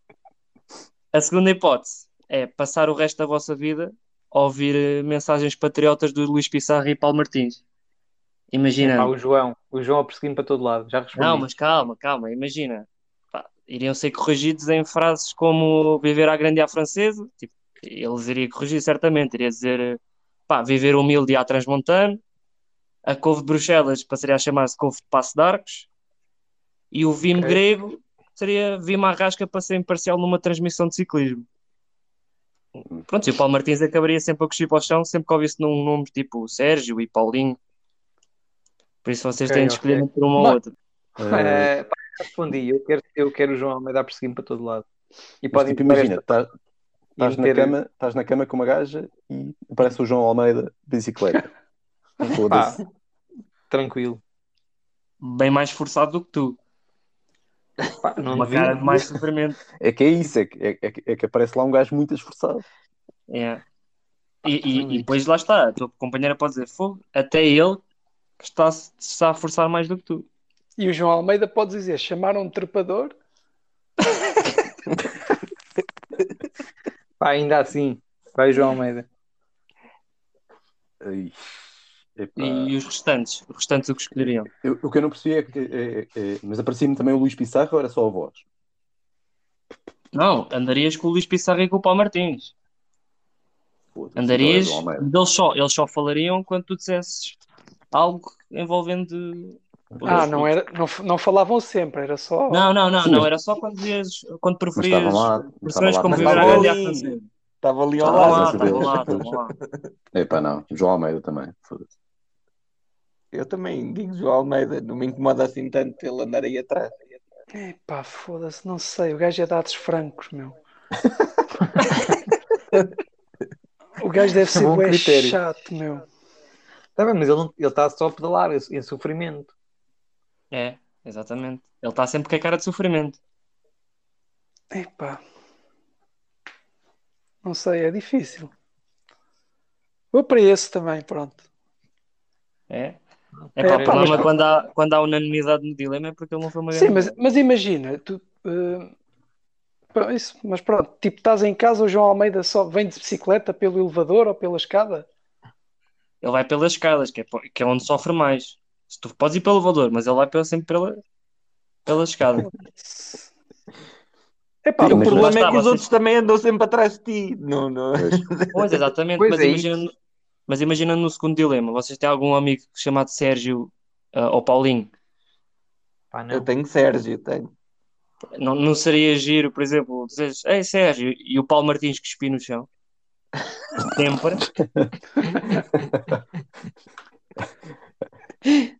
A segunda hipótese é passar o resto da vossa vida a ouvir eh, mensagens patriotas do Luís Pissarro e Paulo Martins. Ah, Imaginando. o João. O João a perseguir-me para todo lado. Já respondi. Não, mas calma, calma, imagina. Pá, iriam ser corrigidos em frases como viver à grande e à francesa. Tipo, eles iriam corrigir certamente. Iria dizer, eh, pá, viver humilde e à transmontano. A couve de Bruxelas passaria a chamar-se couve de Passo de Arcos. E o Vim Ok. grego seria Vim Arrasca para ser imparcial numa transmissão de ciclismo. Pronto, e o Paulo Martins acabaria sempre a cuspir para o chão, sempre que ouvisse num nome tipo Sérgio e Paulinho. Por isso vocês Ok, têm de escolher entre uma ou outra. Eh, pá, respondi. Eu quero, eu quero o João Almeida a perseguir-me para todo lado. E podem tipo, imagina, estás na, cama, estás na cama com uma gaja e aparece o João Almeida de bicicleta. Pá, tranquilo. Bem mais forçado do que tu. Pá, não Uma cara de mais sofrimento. É que é isso, é que, é, é que- é que aparece lá um gajo muito esforçado. É. E, e- e depois lá está, a tua companheira pode dizer fogo, até ele que está, está a forçar mais do que tu. E o João Almeida pode dizer: chamaram um trepador. Ainda assim. Vai João Almeida. Ai, epá. E, os restantes, os restantes o que escolheriam. Eu- o que eu não percebi é que. é- é- mas aparecia-me também o Luís Pissarro ou era só a voz? Não, andarias com o Luís Pissarro e com o Paulo Martins. Foda-se, Andarias, João Almeida. eles só, eles só falariam quando tu dissesses algo envolvendo. Ah, não, era, não, não falavam sempre, era só. Não, não, não, Sim, não, era só quando dizias, quando preferias versões como Viver a Grande Francesa. Estava ali ao lado. estavam Deus. lá, estavam lá. Epá, não. João Almeida também. Foda-se. Eu também digo João Almeida, não me incomoda assim tanto ele andar aí atrás. Epá, foda-se, não sei. O gajo é dados francos, meu. o gajo deve ser Bom bué critério. chato, meu. Tá bem, mas ele está só a pedalar em sofrimento. É, exatamente. Ele está sempre com a cara de sofrimento. Epá. Não sei, é difícil. Vou para esse também, pronto. É. É, É pá, problema mas- quando há, quando há unanimidade no dilema é porque ele não foi uma Sim, mas, mas imagina, tu, pá, isso, mas pronto, tipo, estás em casa, o João Almeida só vem de bicicleta pelo elevador ou pela escada? Ele vai pelas escadas, que é, que é onde sofre mais. Se tu podes ir pelo elevador, mas ele vai pela- sempre pela, pela escada. Epá, Sim, o problema lá é que os vocês- outros também andam sempre atrás de ti. Não, não. Pois. Pois, exatamente, Pois mas é imagina, no- mas imagina no segundo dilema, vocês têm algum amigo chamado Sérgio ah, ou Paulinho? Pá, não. Eu tenho Sérgio, tenho. Não, não seria giro, por exemplo, dizes, ei Sérgio, e o Paulo Martins que espia no chão? Sempre.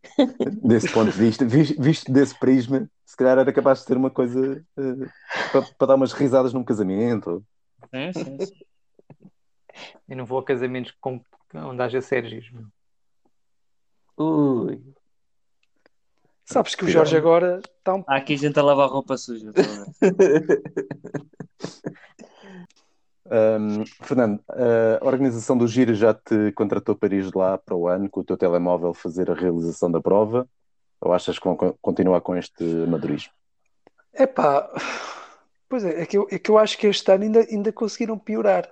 Desse ponto de vista, vis- visto desse prisma, se calhar era capaz de ser uma coisa para dar umas risadas num casamento. Sim, sim, sim. Eu não vou a casamentos com, onde haja Sérgios. meu. Ui. sabes que o Jorge agora está um Há aqui gente a lavar roupa suja. Hum, Fernando, a organização do Giro já te contratou para ir lá para o ano com o teu telemóvel fazer a realização da prova? Ou achas que vão co- continuar com este amadorismo? Epá, pois é, é que eu, é que eu acho que este ano ainda, ainda conseguiram piorar.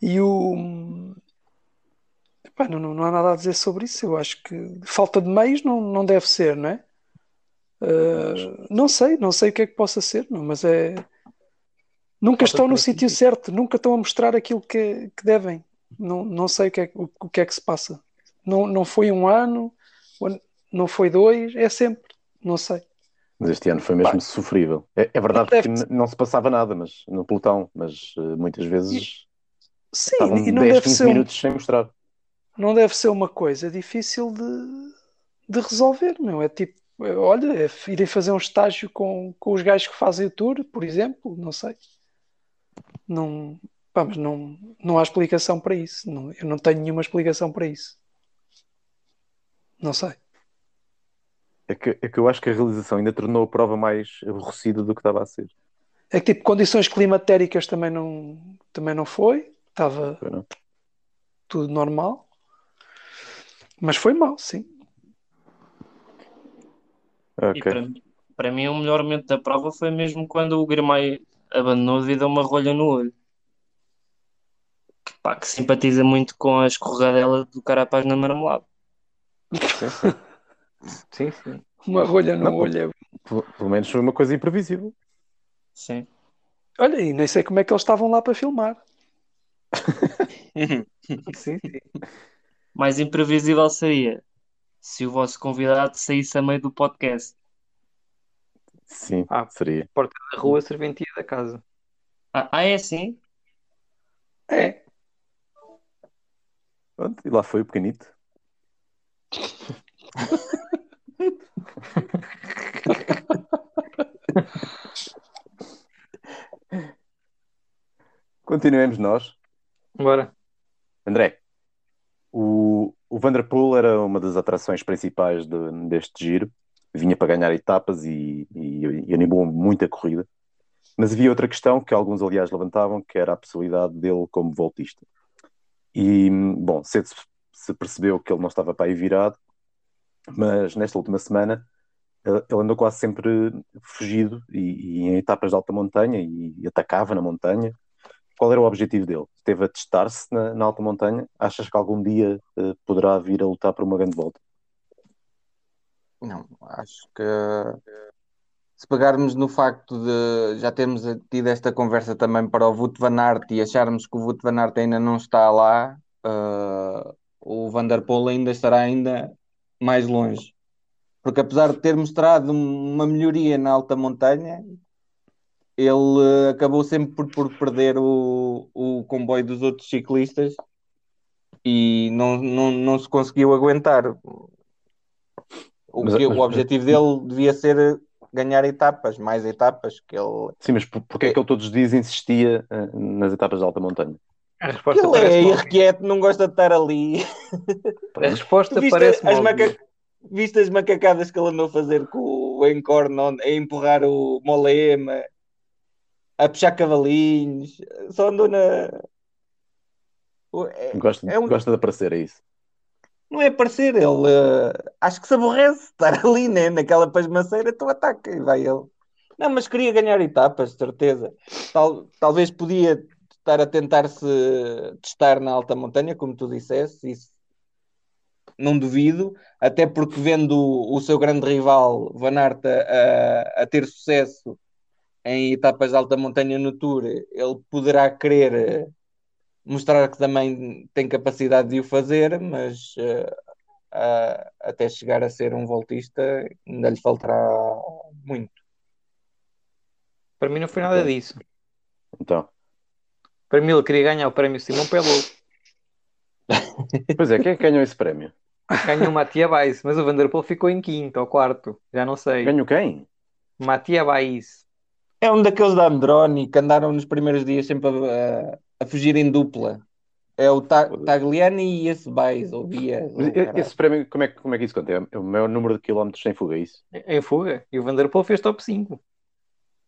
E o. Epá, não, não, há nada a dizer sobre isso. Eu acho que falta de meios não, não deve ser, não é? Ah, não sei, não sei o que é que possa ser, não, mas é. Nunca estão no sítio certo, nunca estão a mostrar aquilo que, que devem. Não, não sei o que, é, o, o que é que se passa. Não, não foi um ano, não foi dois, é sempre. Não sei. Mas este ano foi mesmo sofrível. É, é verdade que não se passava nada mas, no pelotão, mas eh, muitas vezes Sim, estavam e não 10, deve 15 ser um- minutos sem mostrar. não deve ser uma coisa difícil de, de resolver, meu. É tipo, é, olha, é irem fazer um estágio com, com os gajos que fazem o tour, por exemplo, não sei. Não, pá, mas não, não há explicação para isso. Não, eu não tenho nenhuma explicação para isso. Não sei. É que, é que eu acho que a realização ainda tornou a prova mais aborrecida do que estava a ser. É que tipo, condições climatéricas também não, também não foi. Estava Foi, não? tudo normal. Mas foi mal, sim. E Ok. para, mim- para mim, o melhor momento da prova foi mesmo quando o Grimay abandonou devido a uma rolha no olho. Que, pá, que simpatiza muito com a escorregadela do Carapaz na marmelada. Sim, sim. Uma rolha no Não, olho. é- Pelo, pelo menos foi uma coisa imprevisível. Sim. Olha, e nem sei como é que eles estavam lá para filmar. sim, sim. Mais imprevisível seria se o vosso convidado saísse a meio do podcast. Sim, Ah. seria. Porta da rua, serventia da casa. Ah, ah, é assim? É. Pronto, e lá foi o pequenito. Continuemos nós. Bora. André, o, o Vanderpool era uma das atrações principais de- deste giro. Vinha para ganhar etapas e, e, e animou muito a corrida. Mas havia outra questão que alguns, aliás, levantavam, que era a possibilidade dele como voltista. E, bom, cedo se- percebeu que ele não estava para aí virado, mas nesta última semana ele andou quase sempre fugido e, e em etapas de alta montanha e, e atacava na montanha. Qual era o objetivo dele? Esteve a testar-se na, na alta montanha? Achas que algum dia eh, poderá vir a lutar por uma grande volta? Não, acho que se pegarmos no facto de já termos tido esta conversa também para o Wout van Aert e acharmos que o Wout van Aert ainda não está lá, eh, o Van der Poel ainda estará ainda mais longe. Porque apesar de ter mostrado uma melhoria na alta montanha, ele eh, acabou sempre por, por perder o, o comboio dos outros ciclistas e não, não, não se conseguiu aguentar. O, Mas- que- mas- o objetivo dele devia ser ganhar etapas, mais etapas, que ele, Sim, mas por, porque é que ele todos os dias insistia eh, nas etapas de alta montanha? A resposta ele é irrequieto, não gosta de estar ali. A resposta parece as, maca... Viste as macacadas que ele andou a fazer com o Encorn, onde- a empurrar o Molema, a puxar cavalinhos, só andou na. É- Gosta, É um- gosta de aparecer, é isso? Não é parecer, ele eh, acho que se aborrece estar ali, né? Naquela pasmaceira, tu ataca e vai ele. Não, mas queria ganhar etapas, certeza. Tal, talvez podia estar a tentar-se testar na alta montanha, como tu disseste, isso não duvido, até porque vendo o, o seu grande rival Van Aert a, a ter sucesso em etapas de alta montanha no Tour, ele poderá querer eh, mostrar que também tem capacidade de o fazer, mas eh, a- até chegar a ser um voltista ainda lhe faltará muito. Para mim não foi nada Ok. disso. Então, Para mim ele queria ganhar o prémio Simão Pelou. pois é, quem é que ganhou esse prémio? Ganhou o Matia Bais, mas o Vanderpool ficou em quinto ou quarto. Já não sei. Ganhou quem? Matia Bais. É um daqueles da Androni que andaram nos primeiros dias sempre a, a fugir em dupla. É o Ta- Tagliani e esse Baez, ou Dias. E- caralho. esse prémio, como é, que- como é que isso conta? É o maior número de quilómetros sem fuga, é isso? Em fuga. E o Vanderpool fez top 5.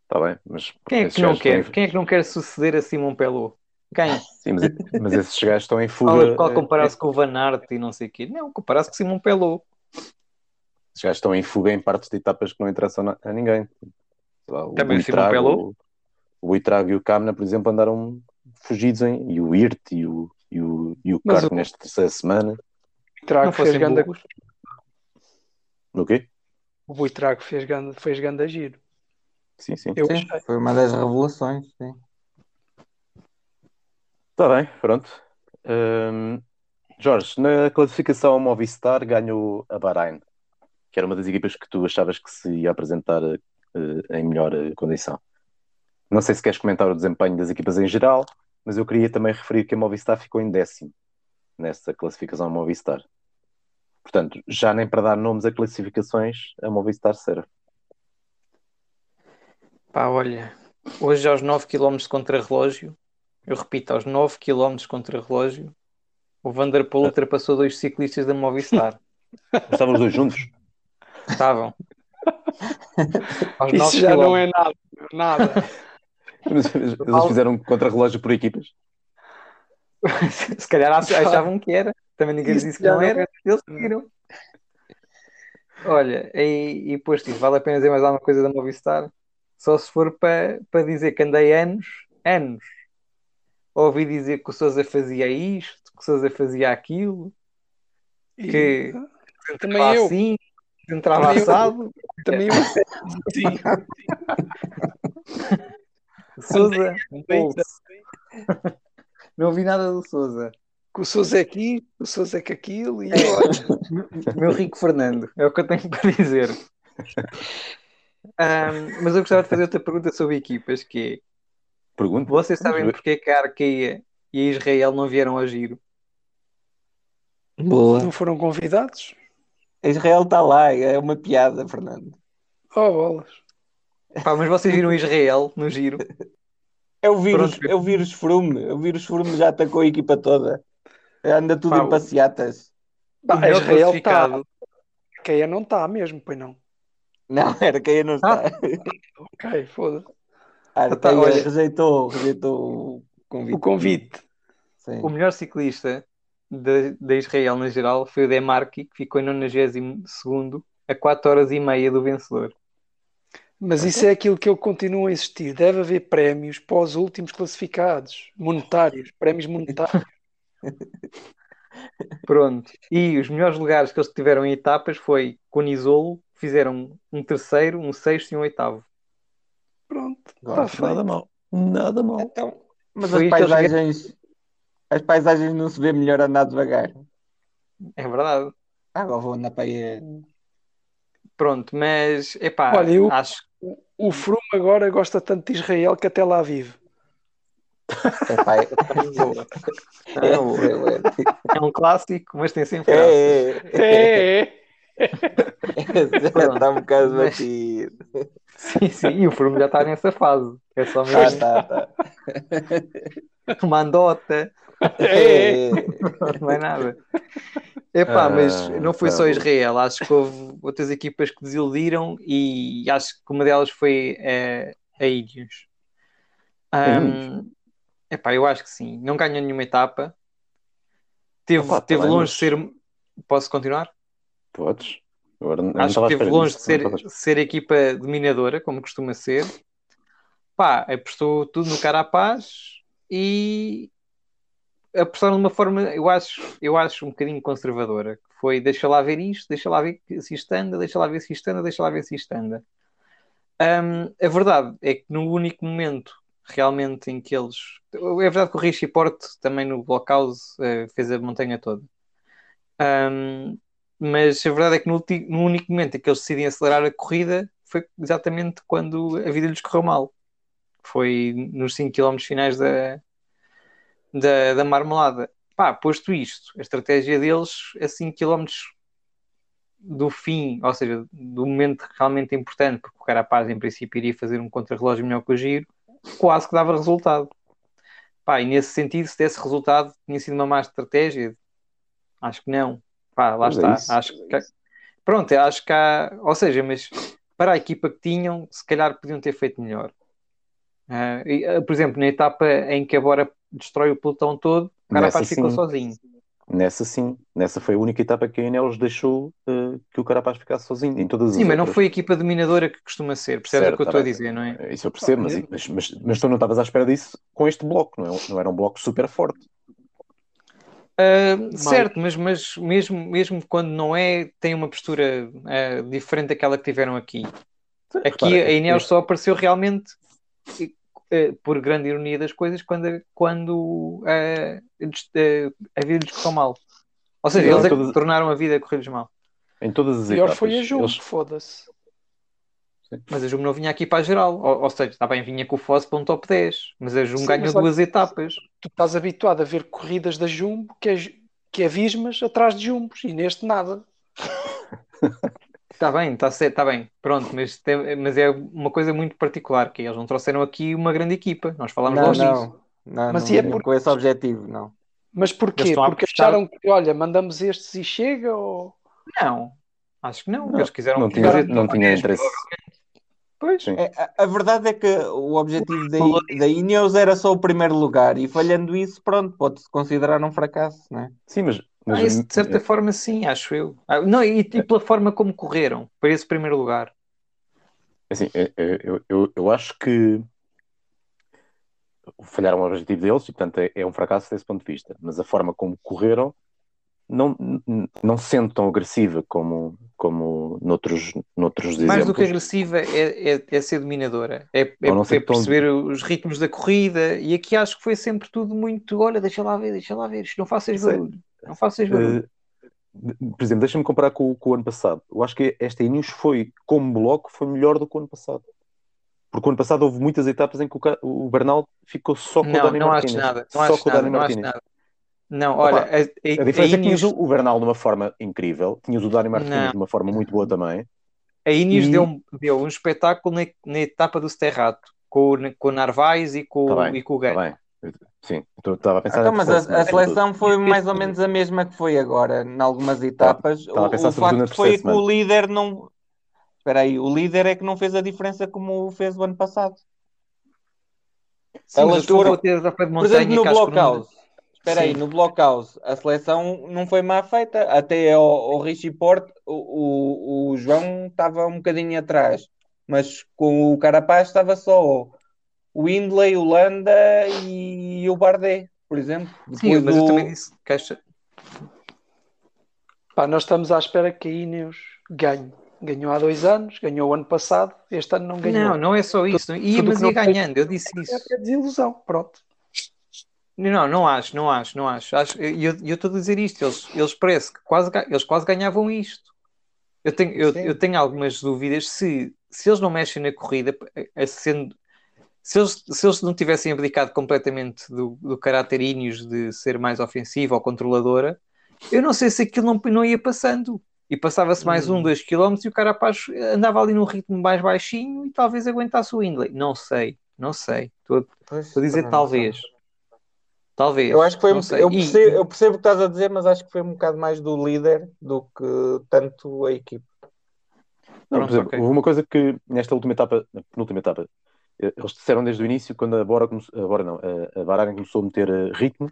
Está bem, mas... Quem é que não quer? em- Quem é que não quer suceder a Simão Pelou? Quem? Sim, mas, mas esses gajos estão em fuga... Qual, qual eh, comparar-se com o Van Aert e não sei o quê? Não, comparar-se com o Simão Pelou. Esses gajos estão em fuga em partes de etapas que não interessam a ninguém. Lá, o Também o Simão Buitrago- Pelou? O Buitrago e o Kamna, por exemplo, andaram fugidos em... E o Irt e o, e o, e o Mas o- nesta terceira semana. O Trago fez ganda. No quê? o Buitrago fez ganda, fez ganda giro. Sim, sim. Eu Sim, foi uma das revelações. Sim. Está bem, pronto. Hum, Jorge, na classificação ao Movistar ganhou a Bahrein, que era uma das equipas que tu achavas que se ia apresentar eh, em melhor condição. Não sei se queres comentar o desempenho das equipas em geral, mas eu queria também referir que a Movistar ficou em décimo nessa classificação Movistar. Portanto, já nem para dar nomes a classificações, a Movistar serve. Pá, olha, hoje aos 9 km contra relógio, eu repito, aos 9 km contra relógio, o Vanderpool ultrapassou dois ciclistas da Movistar. Mas estavam os dois juntos? Estavam. Aos Isso 9 já não é nada. Nada. Mas Eles fizeram contra-relógio por equipas? Se calhar ach- achavam que era. Também ninguém Isso disse que não era. Eles seguiram. Olha, e, e posto isto, vale a pena dizer mais alguma coisa da Movistar? Só se for para para dizer que andei anos, anos, a ouvir dizer que o Sousa fazia isto, que o Sousa fazia aquilo, E que também entrava eu. assim, que entrava Também eu. assado. Também eu. Sim. Sousa, Também- não ouvi nada do Sousa. Que o Sousa é aqui, o Sousa é que aquilo. E eu, olha, Meu rico Fernando, é o que eu tenho para dizer. Ahm, mas eu gostava de fazer outra pergunta sobre equipas, que é, Pergunta. vocês sabem porque é que a Arqueia e a Israel não vieram ao giro? Boa. Não foram convidados? Israel está lá, é uma piada, Fernando. Oh, bolas. Pá, mas vocês viram Israel no giro? É o vírus, Pronto. é o vírus Frume. O vírus Frume já atacou a equipa toda. Anda tudo Pá, em passeatas. Melhor Israel está. Queia não está mesmo, pois não. Não, era quem não está. Ok, foda A Ah, tá, Arqueia olha. rejeitou, rejeitou o convite. O convite. Sim. O melhor ciclista da da Israel na geral foi o Demarchi, que ficou em 92 a 4 horas e meia do vencedor. Mas isso é aquilo que eu continuo a insistir. Deve haver prémios para os últimos classificados. Monetários. Prémios monetários. Pronto. E os melhores lugares que eles tiveram em etapas foi Conisolo, fizeram um terceiro, um sexto e um oitavo. Pronto. Está Gosto. Nada mal. Nada mal. Então, mas Foi as isso que paisagens, as paisagens não se vê melhor andar devagar. É verdade. Ah, agora vou andar para aí. Pronto, mas epá, Olha, eu- acho O Froome agora gosta tanto de Israel que até lá vive. É, é, é, é um clássico, mas tem sempre é, é, é, está um bocado Mas- batido. Sim, sim, e o Froome já está nessa fase. É só Ah, mesmo tá, tá. uma andota, É. É, não é nada. Epá, Ah, mas não foi tá só. Israel, acho que houve outras equipas que desiludiram e acho que uma delas foi eh, a Ineos. Um, epá, eu acho que sim. Não ganhou nenhuma etapa. Teve, Opa, teve longe de ser. Posso continuar? Podes. Agora, Acho que à teve espera longe de ser, ser equipa dominadora, como costuma ser. Pá, apostou tudo no Carapaz e apostaram de uma forma, eu acho, eu acho um bocadinho conservadora. Que foi deixa lá ver isto, deixa lá ver se isto anda, deixa lá ver se isto anda, deixa lá ver se isto anda. Hum, a verdade é que no único momento realmente em que eles. É verdade que o Richie Porte também no Blockhouse eh, fez a montanha toda. Hum, mas a verdade é que no, ulti- no único momento em que eles decidem acelerar a corrida foi exatamente quando a vida lhes correu mal. Foi nos 5 km finais da, da, da marmelada. Pá, posto isto, a estratégia deles a 5 km do fim, ou seja, do momento realmente importante, porque o Carapaz em princípio iria fazer um contrarrelógio melhor que o Giro, quase que dava resultado. Pá, e nesse sentido, se desse resultado, tinha sido uma má estratégia? Acho que não. Pá, lá Pois é está. isso. acho que, pronto, acho que há, ou seja, mas para a equipa que tinham, se calhar podiam ter feito melhor. Ah, por exemplo, na etapa em que a Bora destrói o pelotão todo, o Carapaz ficou sim. sozinho. Nessa sim. Nessa foi a única etapa que a Ineos deixou eh, que o Carapaz ficasse sozinho. Em todas as Sim, mas não foi a equipa dominadora que costuma ser, percebes Certo, o que eu tá estou a bem. dizer, não é? Isso eu percebo, mas, mas, mas, mas tu não estavas à espera disso com este bloco, não, é? não era um bloco super forte. Ah, certo, mas, mas mesmo, mesmo quando não é, tem uma postura ah, diferente daquela que tiveram aqui. Aqui Repara, a Ineos este- só apareceu realmente, eh, por grande ironia das coisas, quando, quando des- eh, a vida lhes correu mal. Ou seja, eles é que todas- tornaram a vida correr-lhes mal. Em todas as Pior etapas. foi a Jumbo, eles- foda-se. Mas a Jumbo não vinha aqui para a geral. Ou, ou seja, está bem, vinha com o Foz para um top 10. Mas a Jumbo Sim, ganhou olha- duas etapas. Tu estás habituado a ver corridas da Jumbo que é, que é Vismas atrás de Jumbos e neste nada. Está bem, está certo, está bem. Pronto, mas, tem- mas é uma coisa muito particular, que eles não trouxeram aqui uma grande equipa. Nós falámos Não, logo disso. não, não, Mas não é por- com esse objetivo, não. Mas porquê? Porque apostar- acharam que, olha, mandamos estes e chega ou... Não, acho que não. Não, eles quiseram não fazer tinha, não tinha 10, interesse. Pois. Sim. É, a, a verdade é que o objetivo da, da Ineos era só o primeiro lugar e falhando isso, pronto, pode-se considerar um fracasso, não é? Sim, mas, mas Ah, isso de certa forma, sim, acho eu. Ah, não, e, e pela forma como correram para esse primeiro lugar. assim, eu, eu, eu, eu acho que falharam o objetivo deles e, portanto, é, é um fracasso desse ponto de vista. Mas a forma como correram não, não sendo tão agressiva como, como noutros, noutros Mais do que agressiva é, é, é ser dominadora, é, é, é tão- perceber os ritmos da corrida. E aqui acho que foi sempre tudo muito: olha, deixa lá ver, deixa lá ver, não faças barulho, não faças barulho. Eh, por exemplo, deixa-me comparar com, com, o ano passado. Eu acho que esta Ineos foi, como bloco, foi melhor do que o ano passado. Porque o ano passado houve muitas etapas em que o, o Bernal ficou só com não, o Dani não Martínez. Acho nada, não só acho com o nada, Dani não Martínez. Acho nada. Não, olha, Opa, a, a, a diferença a é que tinhas o Bernal de uma forma incrível, tinhas o Dani Martínez Não. de uma forma muito boa também. a Ineos E- deu, um- deu um espetáculo na, na etapa do Sterrato, com, o- com o Narvaez e com, Tá bem, e com o Tá Ganho. bem. Sim, então estava a pensar Então, mas a, a é? seleção foi mais ou menos a mesma que foi agora, em algumas etapas. estava a O, o facto foi que o líder não. Espera aí, o líder é que não fez a diferença como fez o ano passado. Sim, Elas foram- Por exemplo, montanha no blockhouse. Espera aí, Sim. no blockhouse, a seleção não foi má feita. Até ao, ao Richie Porte, o, o, o João estava um bocadinho atrás, mas com o Carapaz estava só o Hindley, o Landa e o Bardet, por exemplo. Sim, Depois mas eu o- também disse que acho- Pá, nós estamos à espera que a Ineos ganhe. Ganhou há dois anos, ganhou o ano passado, este ano não ganhou. Não, não é só isso. Ia, tudo mas que não ia foi- ganhando, eu disse isso. É desilusão, pronto. Não, não acho, não acho, não acho. acho e eu estou a dizer isto, eles, eles parece que quase, eles quase ganhavam isto. Eu tenho, eu, eu tenho algumas dúvidas se, se eles não mexem na corrida, a sendo, se, eles, se eles não tivessem abdicado completamente do, do caráter Ineos de ser mais ofensiva ou controladora, eu não sei se aquilo não, não ia passando. E passava-se mais um, dois quilómetros e o Carapaz andava ali num ritmo mais baixinho e talvez aguentasse o Hindley. Não sei, não sei. Estou a dizer também não. Talvez. Eu acho que foi. um-. Eu E- percebo, eu percebo o que estás a dizer, mas acho que foi um bocado mais do líder do que tanto a equipe. Não, Pronto, por exemplo, ok. houve uma coisa que nesta última etapa, na penúltima etapa, eh, eles disseram desde o início, quando a Bora, começou, a Bora não, a, Bahrein começou a meter eh, ritmo,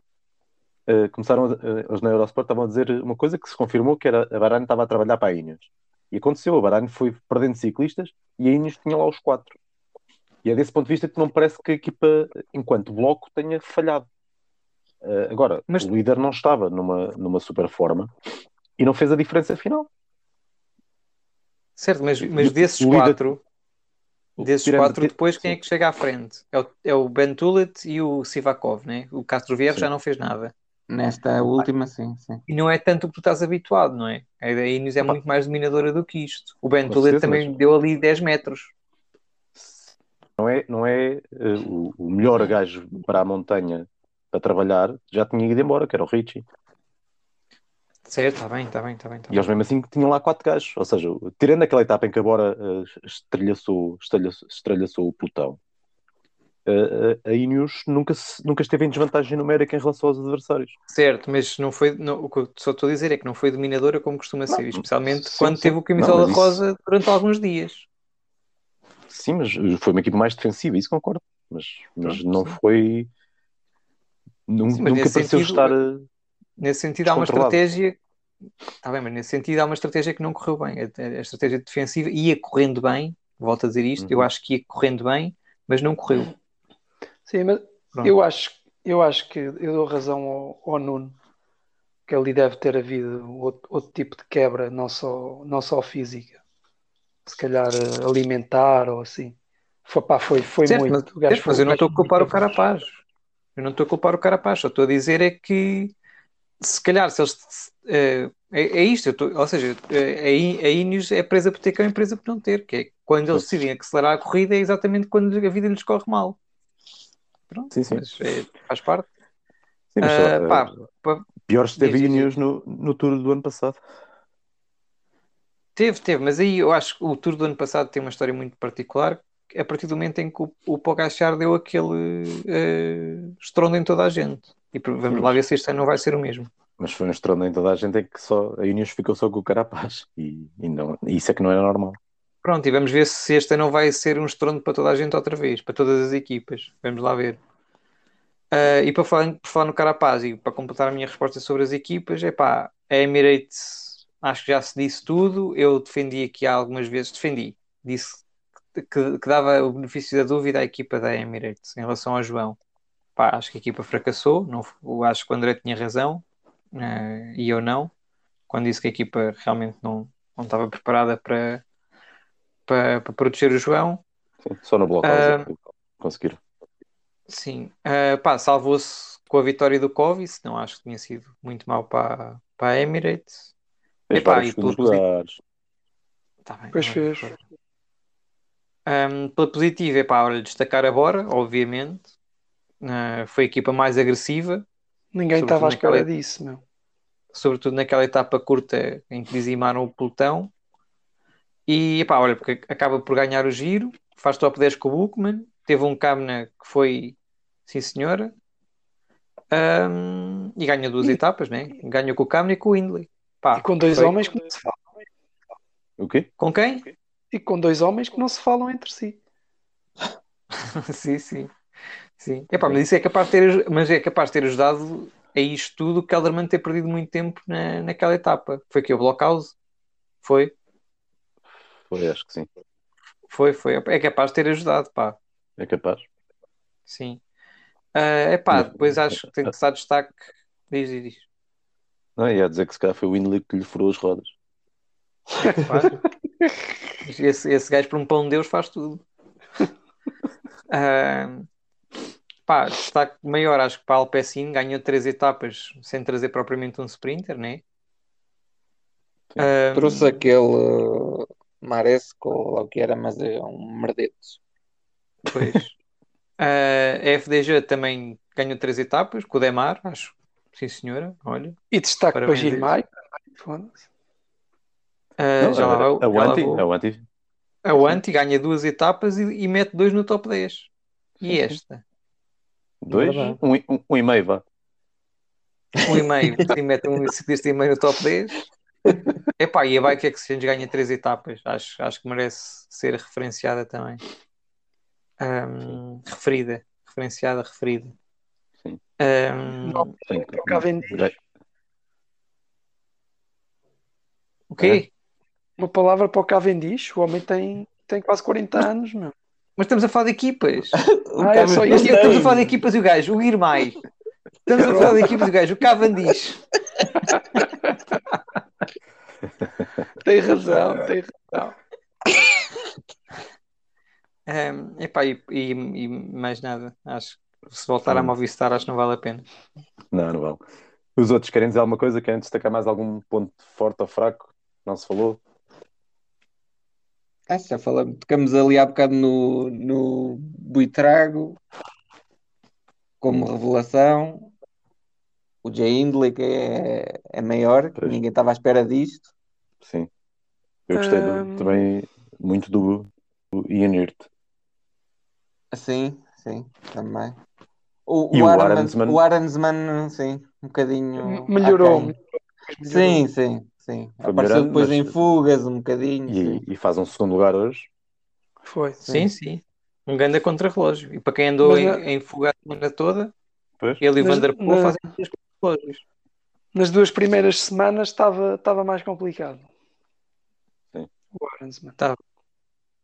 eh, começaram, a, eles na Eurosport estavam a dizer uma coisa que se confirmou, que era a Bahrein estava a trabalhar para a Ineos. E aconteceu, a Bahrein foi perdendo ciclistas e a Ineos tinha lá os quatro. E é desse ponto de vista que não parece que a equipa, enquanto bloco, tenha falhado. Eh, agora, Mas- o líder não estava numa, numa super forma e não fez a diferença final. Certo, mas, mas desses o líder- quatro, desses tirando- quatro, ti- depois quem é sim. que chega à frente? É o, é o Ben Tullet e o Sivakov, né? O Castro Vieira já não fez nada. Nesta última, sim, sim. E não é tanto o que tu estás habituado, não é? A Ineos é Opa. muito mais dominadora do que isto. O Ben Tullet também mas- deu ali 10 metros. não é, não é o, o melhor gajo para a montanha para trabalhar, já tinha ido embora, que era o Richie. Certo, está bem, está bem, está bem. Tá E eles mesmo assim tinham lá quatro gajos. Ou seja, tirando aquela etapa em que a Bora eh, estrelhaçou, estrelhaçou, estrelhaçou o pelotão, eh, a Ineos nunca, se- nunca esteve em desvantagem numérica em relação aos adversários. Certo, mas não foi, não- o que eu só estou a dizer é que não foi dominadora como costuma Não, ser, especialmente sim, quando sim. teve o camisola Não, mas isso- rosa durante alguns dias. Sim, mas foi uma equipe mais defensiva, isso concordo. Mas, mas Pronto, não sim. foi. Nun- Sim, mas nunca nesse pareceu sentido, estar. eh, Nesse sentido, há uma estratégia. Está bem, mas nesse sentido, há uma estratégia que não correu bem. A, a estratégia defensiva ia correndo bem, volto a dizer isto, eu Uhum. acho que ia correndo bem, mas não correu. Sim, mas Pronto. eu acho, eu acho que eu dou razão ao, ao Nuno, que ali deve ter havido outro, outro tipo de quebra, não só, não só física. Se calhar eh, alimentar ou assim. Foi, pá, foi, foi Certo, muito. mas, O gajo mas foi- eu não estou a culpar o Carapaz. Eu não estou a culpar o Carapaz, só estou a dizer é que se calhar se eles eh, é, é isto, ou seja, eh, a, Ineos é presa por ter cão e presa por não ter, que é quando eles decidem acelerar a corrida é exatamente quando a vida lhes corre mal. Pronto, Sim, sim. mas é, faz parte. Sim, mas, Ah, eh, pá, pá, pior esteve a diz, Ineos no, no Tour do ano passado. Teve, teve, mas aí eu acho que o Tour do ano passado tem uma história muito particular. A partir do momento em que o, o Pogacar deu aquele eh, estrondo em toda a gente. E vamos lá ver se este ano não vai ser o mesmo. Mas foi um estrondo em toda a gente em que só, a Ineos ficou só com o Carapaz. E, e não, isso é que não era normal. Pronto, e vamos ver se este ano não vai ser um estrondo para toda a gente outra vez, para todas as equipas. Vamos lá ver. Ah, e para falar, por falar no Carapaz e para completar a minha resposta sobre as equipas, é pá, a Emirates, acho que já se disse tudo. Eu defendi aqui algumas vezes, defendi, disse que, que dava o benefício da dúvida à equipa da Emirates em relação ao João. Pá, acho que a equipa fracassou, não, eu acho que o André tinha razão ah, e eu não, quando disse que a equipa realmente não, não estava preparada para, para, para proteger o João. Sim, só no bloco Ah. conseguiram. Sim, Ah, pá, salvou-se com a vitória do Covid, não acho que tinha sido muito mal para, para a Emirates. Fez Epá, vários e pelo lugares. Tá bem, Pois tá bem. Um, pela positiva, é para olha, destacar a Bora, obviamente. Uh, foi a equipa mais agressiva, Ninguém estava à espera naquela- disso, meu. sobretudo naquela etapa curta em que dizimaram o pelotão. E epá, olha, porque acaba por ganhar o giro, faz top 10 com o Bookman, teve um Kamna que foi, sim senhora, Um, e ganha duas etapas, né? Ganha com o Kamna e com o Hindley. Pá, E com dois foi- homens que não se falam. O quê? Com quem? E com dois homens que não se falam entre si. sim, sim. sim. Epá, mas isso é capaz de ter, mas é capaz de ter ajudado a isto tudo o Kelderman ter perdido muito tempo na, naquela etapa. Foi que o Blockhouse? Foi? Foi, acho que sim. Foi, foi. É capaz de ter ajudado, pá. É capaz. Sim. É epá, Mas- depois acho que tem que dar destaque. Diz, diz, diz. Não, ia dizer que se calhar foi o Windley que lhe furou as rodas. Claro. esse, esse gajo para um pão de Deus faz tudo. Ah, pá, destaque maior, acho que para Alpecin ganhou três etapas sem trazer propriamente um sprinter, né? Trouxe aquele uh, Maresco, ou o que era, mas é um merdete. Pois. Ah, a FDG também ganhou três etapas, com o Demar, acho. Sim, senhora, olha. E destaque para. Foda-se. Ah, Não, já lá a, já vou. a Wanty A Wanty ganha duas etapas e, e mete dois no top 10. E esta? dois, Verdade. um, e- um, um e meio, vá. Um e meio. Sim, mete um ciclista e meio no top 10. Epá, e a Bike Exchange ganha três etapas. Acho, acho que merece ser referenciada também. Ahm, referida. Referenciada, referida. Sim. Sim. Para o quê? Uma palavra para o Cavendish. O homem tem, tem quase 40 anos, meu. Mas estamos a falar de equipas. Ah, é só isso. estamos a falar de equipas e o gajo, o Irmai. Estamos a falar de equipas e o gajo, o Cavendish. Tem razão, tem razão. Um, epá, e, e, e mais nada. Acho que se voltar a Movistar, acho que não vale a pena. Não, não vale. Os outros querem dizer alguma coisa? Querem destacar mais algum ponto forte ou fraco? Não se falou? Ah, já falamos, tocamos ali há bocado no, no Buitrago como revelação. O Jay Hindley, que é, é maior, que Pois. ninguém estava à espera disto. Sim. Eu gostei do- Ahm. também muito do, do Ian Hirt. Sim, sim, também. O, E o, o Arensman, Arensman? o Arensman, sim, um bocadinho. Melhorou. aquém. melhorou. Sim, sim, sim. Foi Apareceu depois mas- em fugas um bocadinho. E, sim. e faz um segundo lugar hoje. Foi. Sim, sim. Um grande contra-relógio. E para quem andou Mas em, na- em fuga a semana toda, Pois. ele e o Van der Poel na- fazem três contra-relógios. Nas duas primeiras semanas estava estava mais complicado. Sim. O Arensman.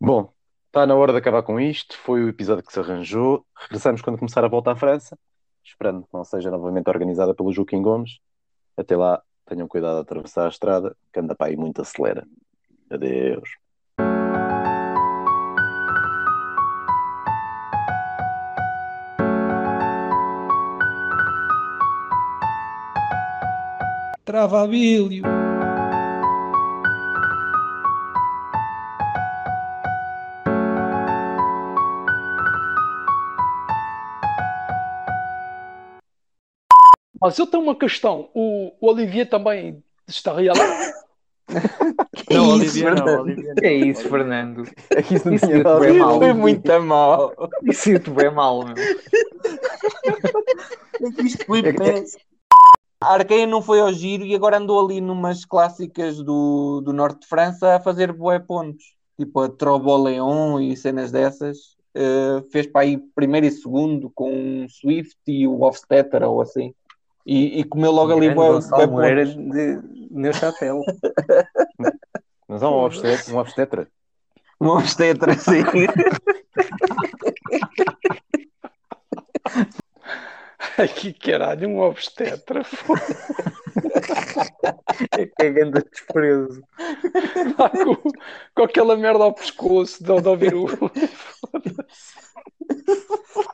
Bom, está na hora de acabar com isto. Foi o episódio que se arranjou. Regressamos quando começar a volta à França, esperando que não seja novamente organizada pelo Joaquim Gomes. Até lá, tenham cuidado a atravessar a estrada, que anda para aí muito acelera. Adeus. Travabilho. Mas eu tenho uma questão. O, o Olivier também está real. Não, Isso, Olivia não, Fernando. Olivia Que é isso, Fernando? É que isso não Isso tinha é bem mau. Foi muito mal. Isso é bem mal, meu. A Arqueia não foi ao giro e agora andou ali numas clássicas do, do norte de França a fazer bué pontos. Tipo a Trobo-Leon e cenas dessas. Eh, fez para aí primeiro e segundo com o Swift e o Hofstetter ou assim. E, e comeu logo ali bué Gonçalo Moreira de Neuchâtel. Mas há um obstetra. Um obstetra. Um Hofstetter, sim. Ai, que caralho, um obstetra. É que é grande desprezo. Pá, com, com aquela merda ao pescoço de, de ouvir o.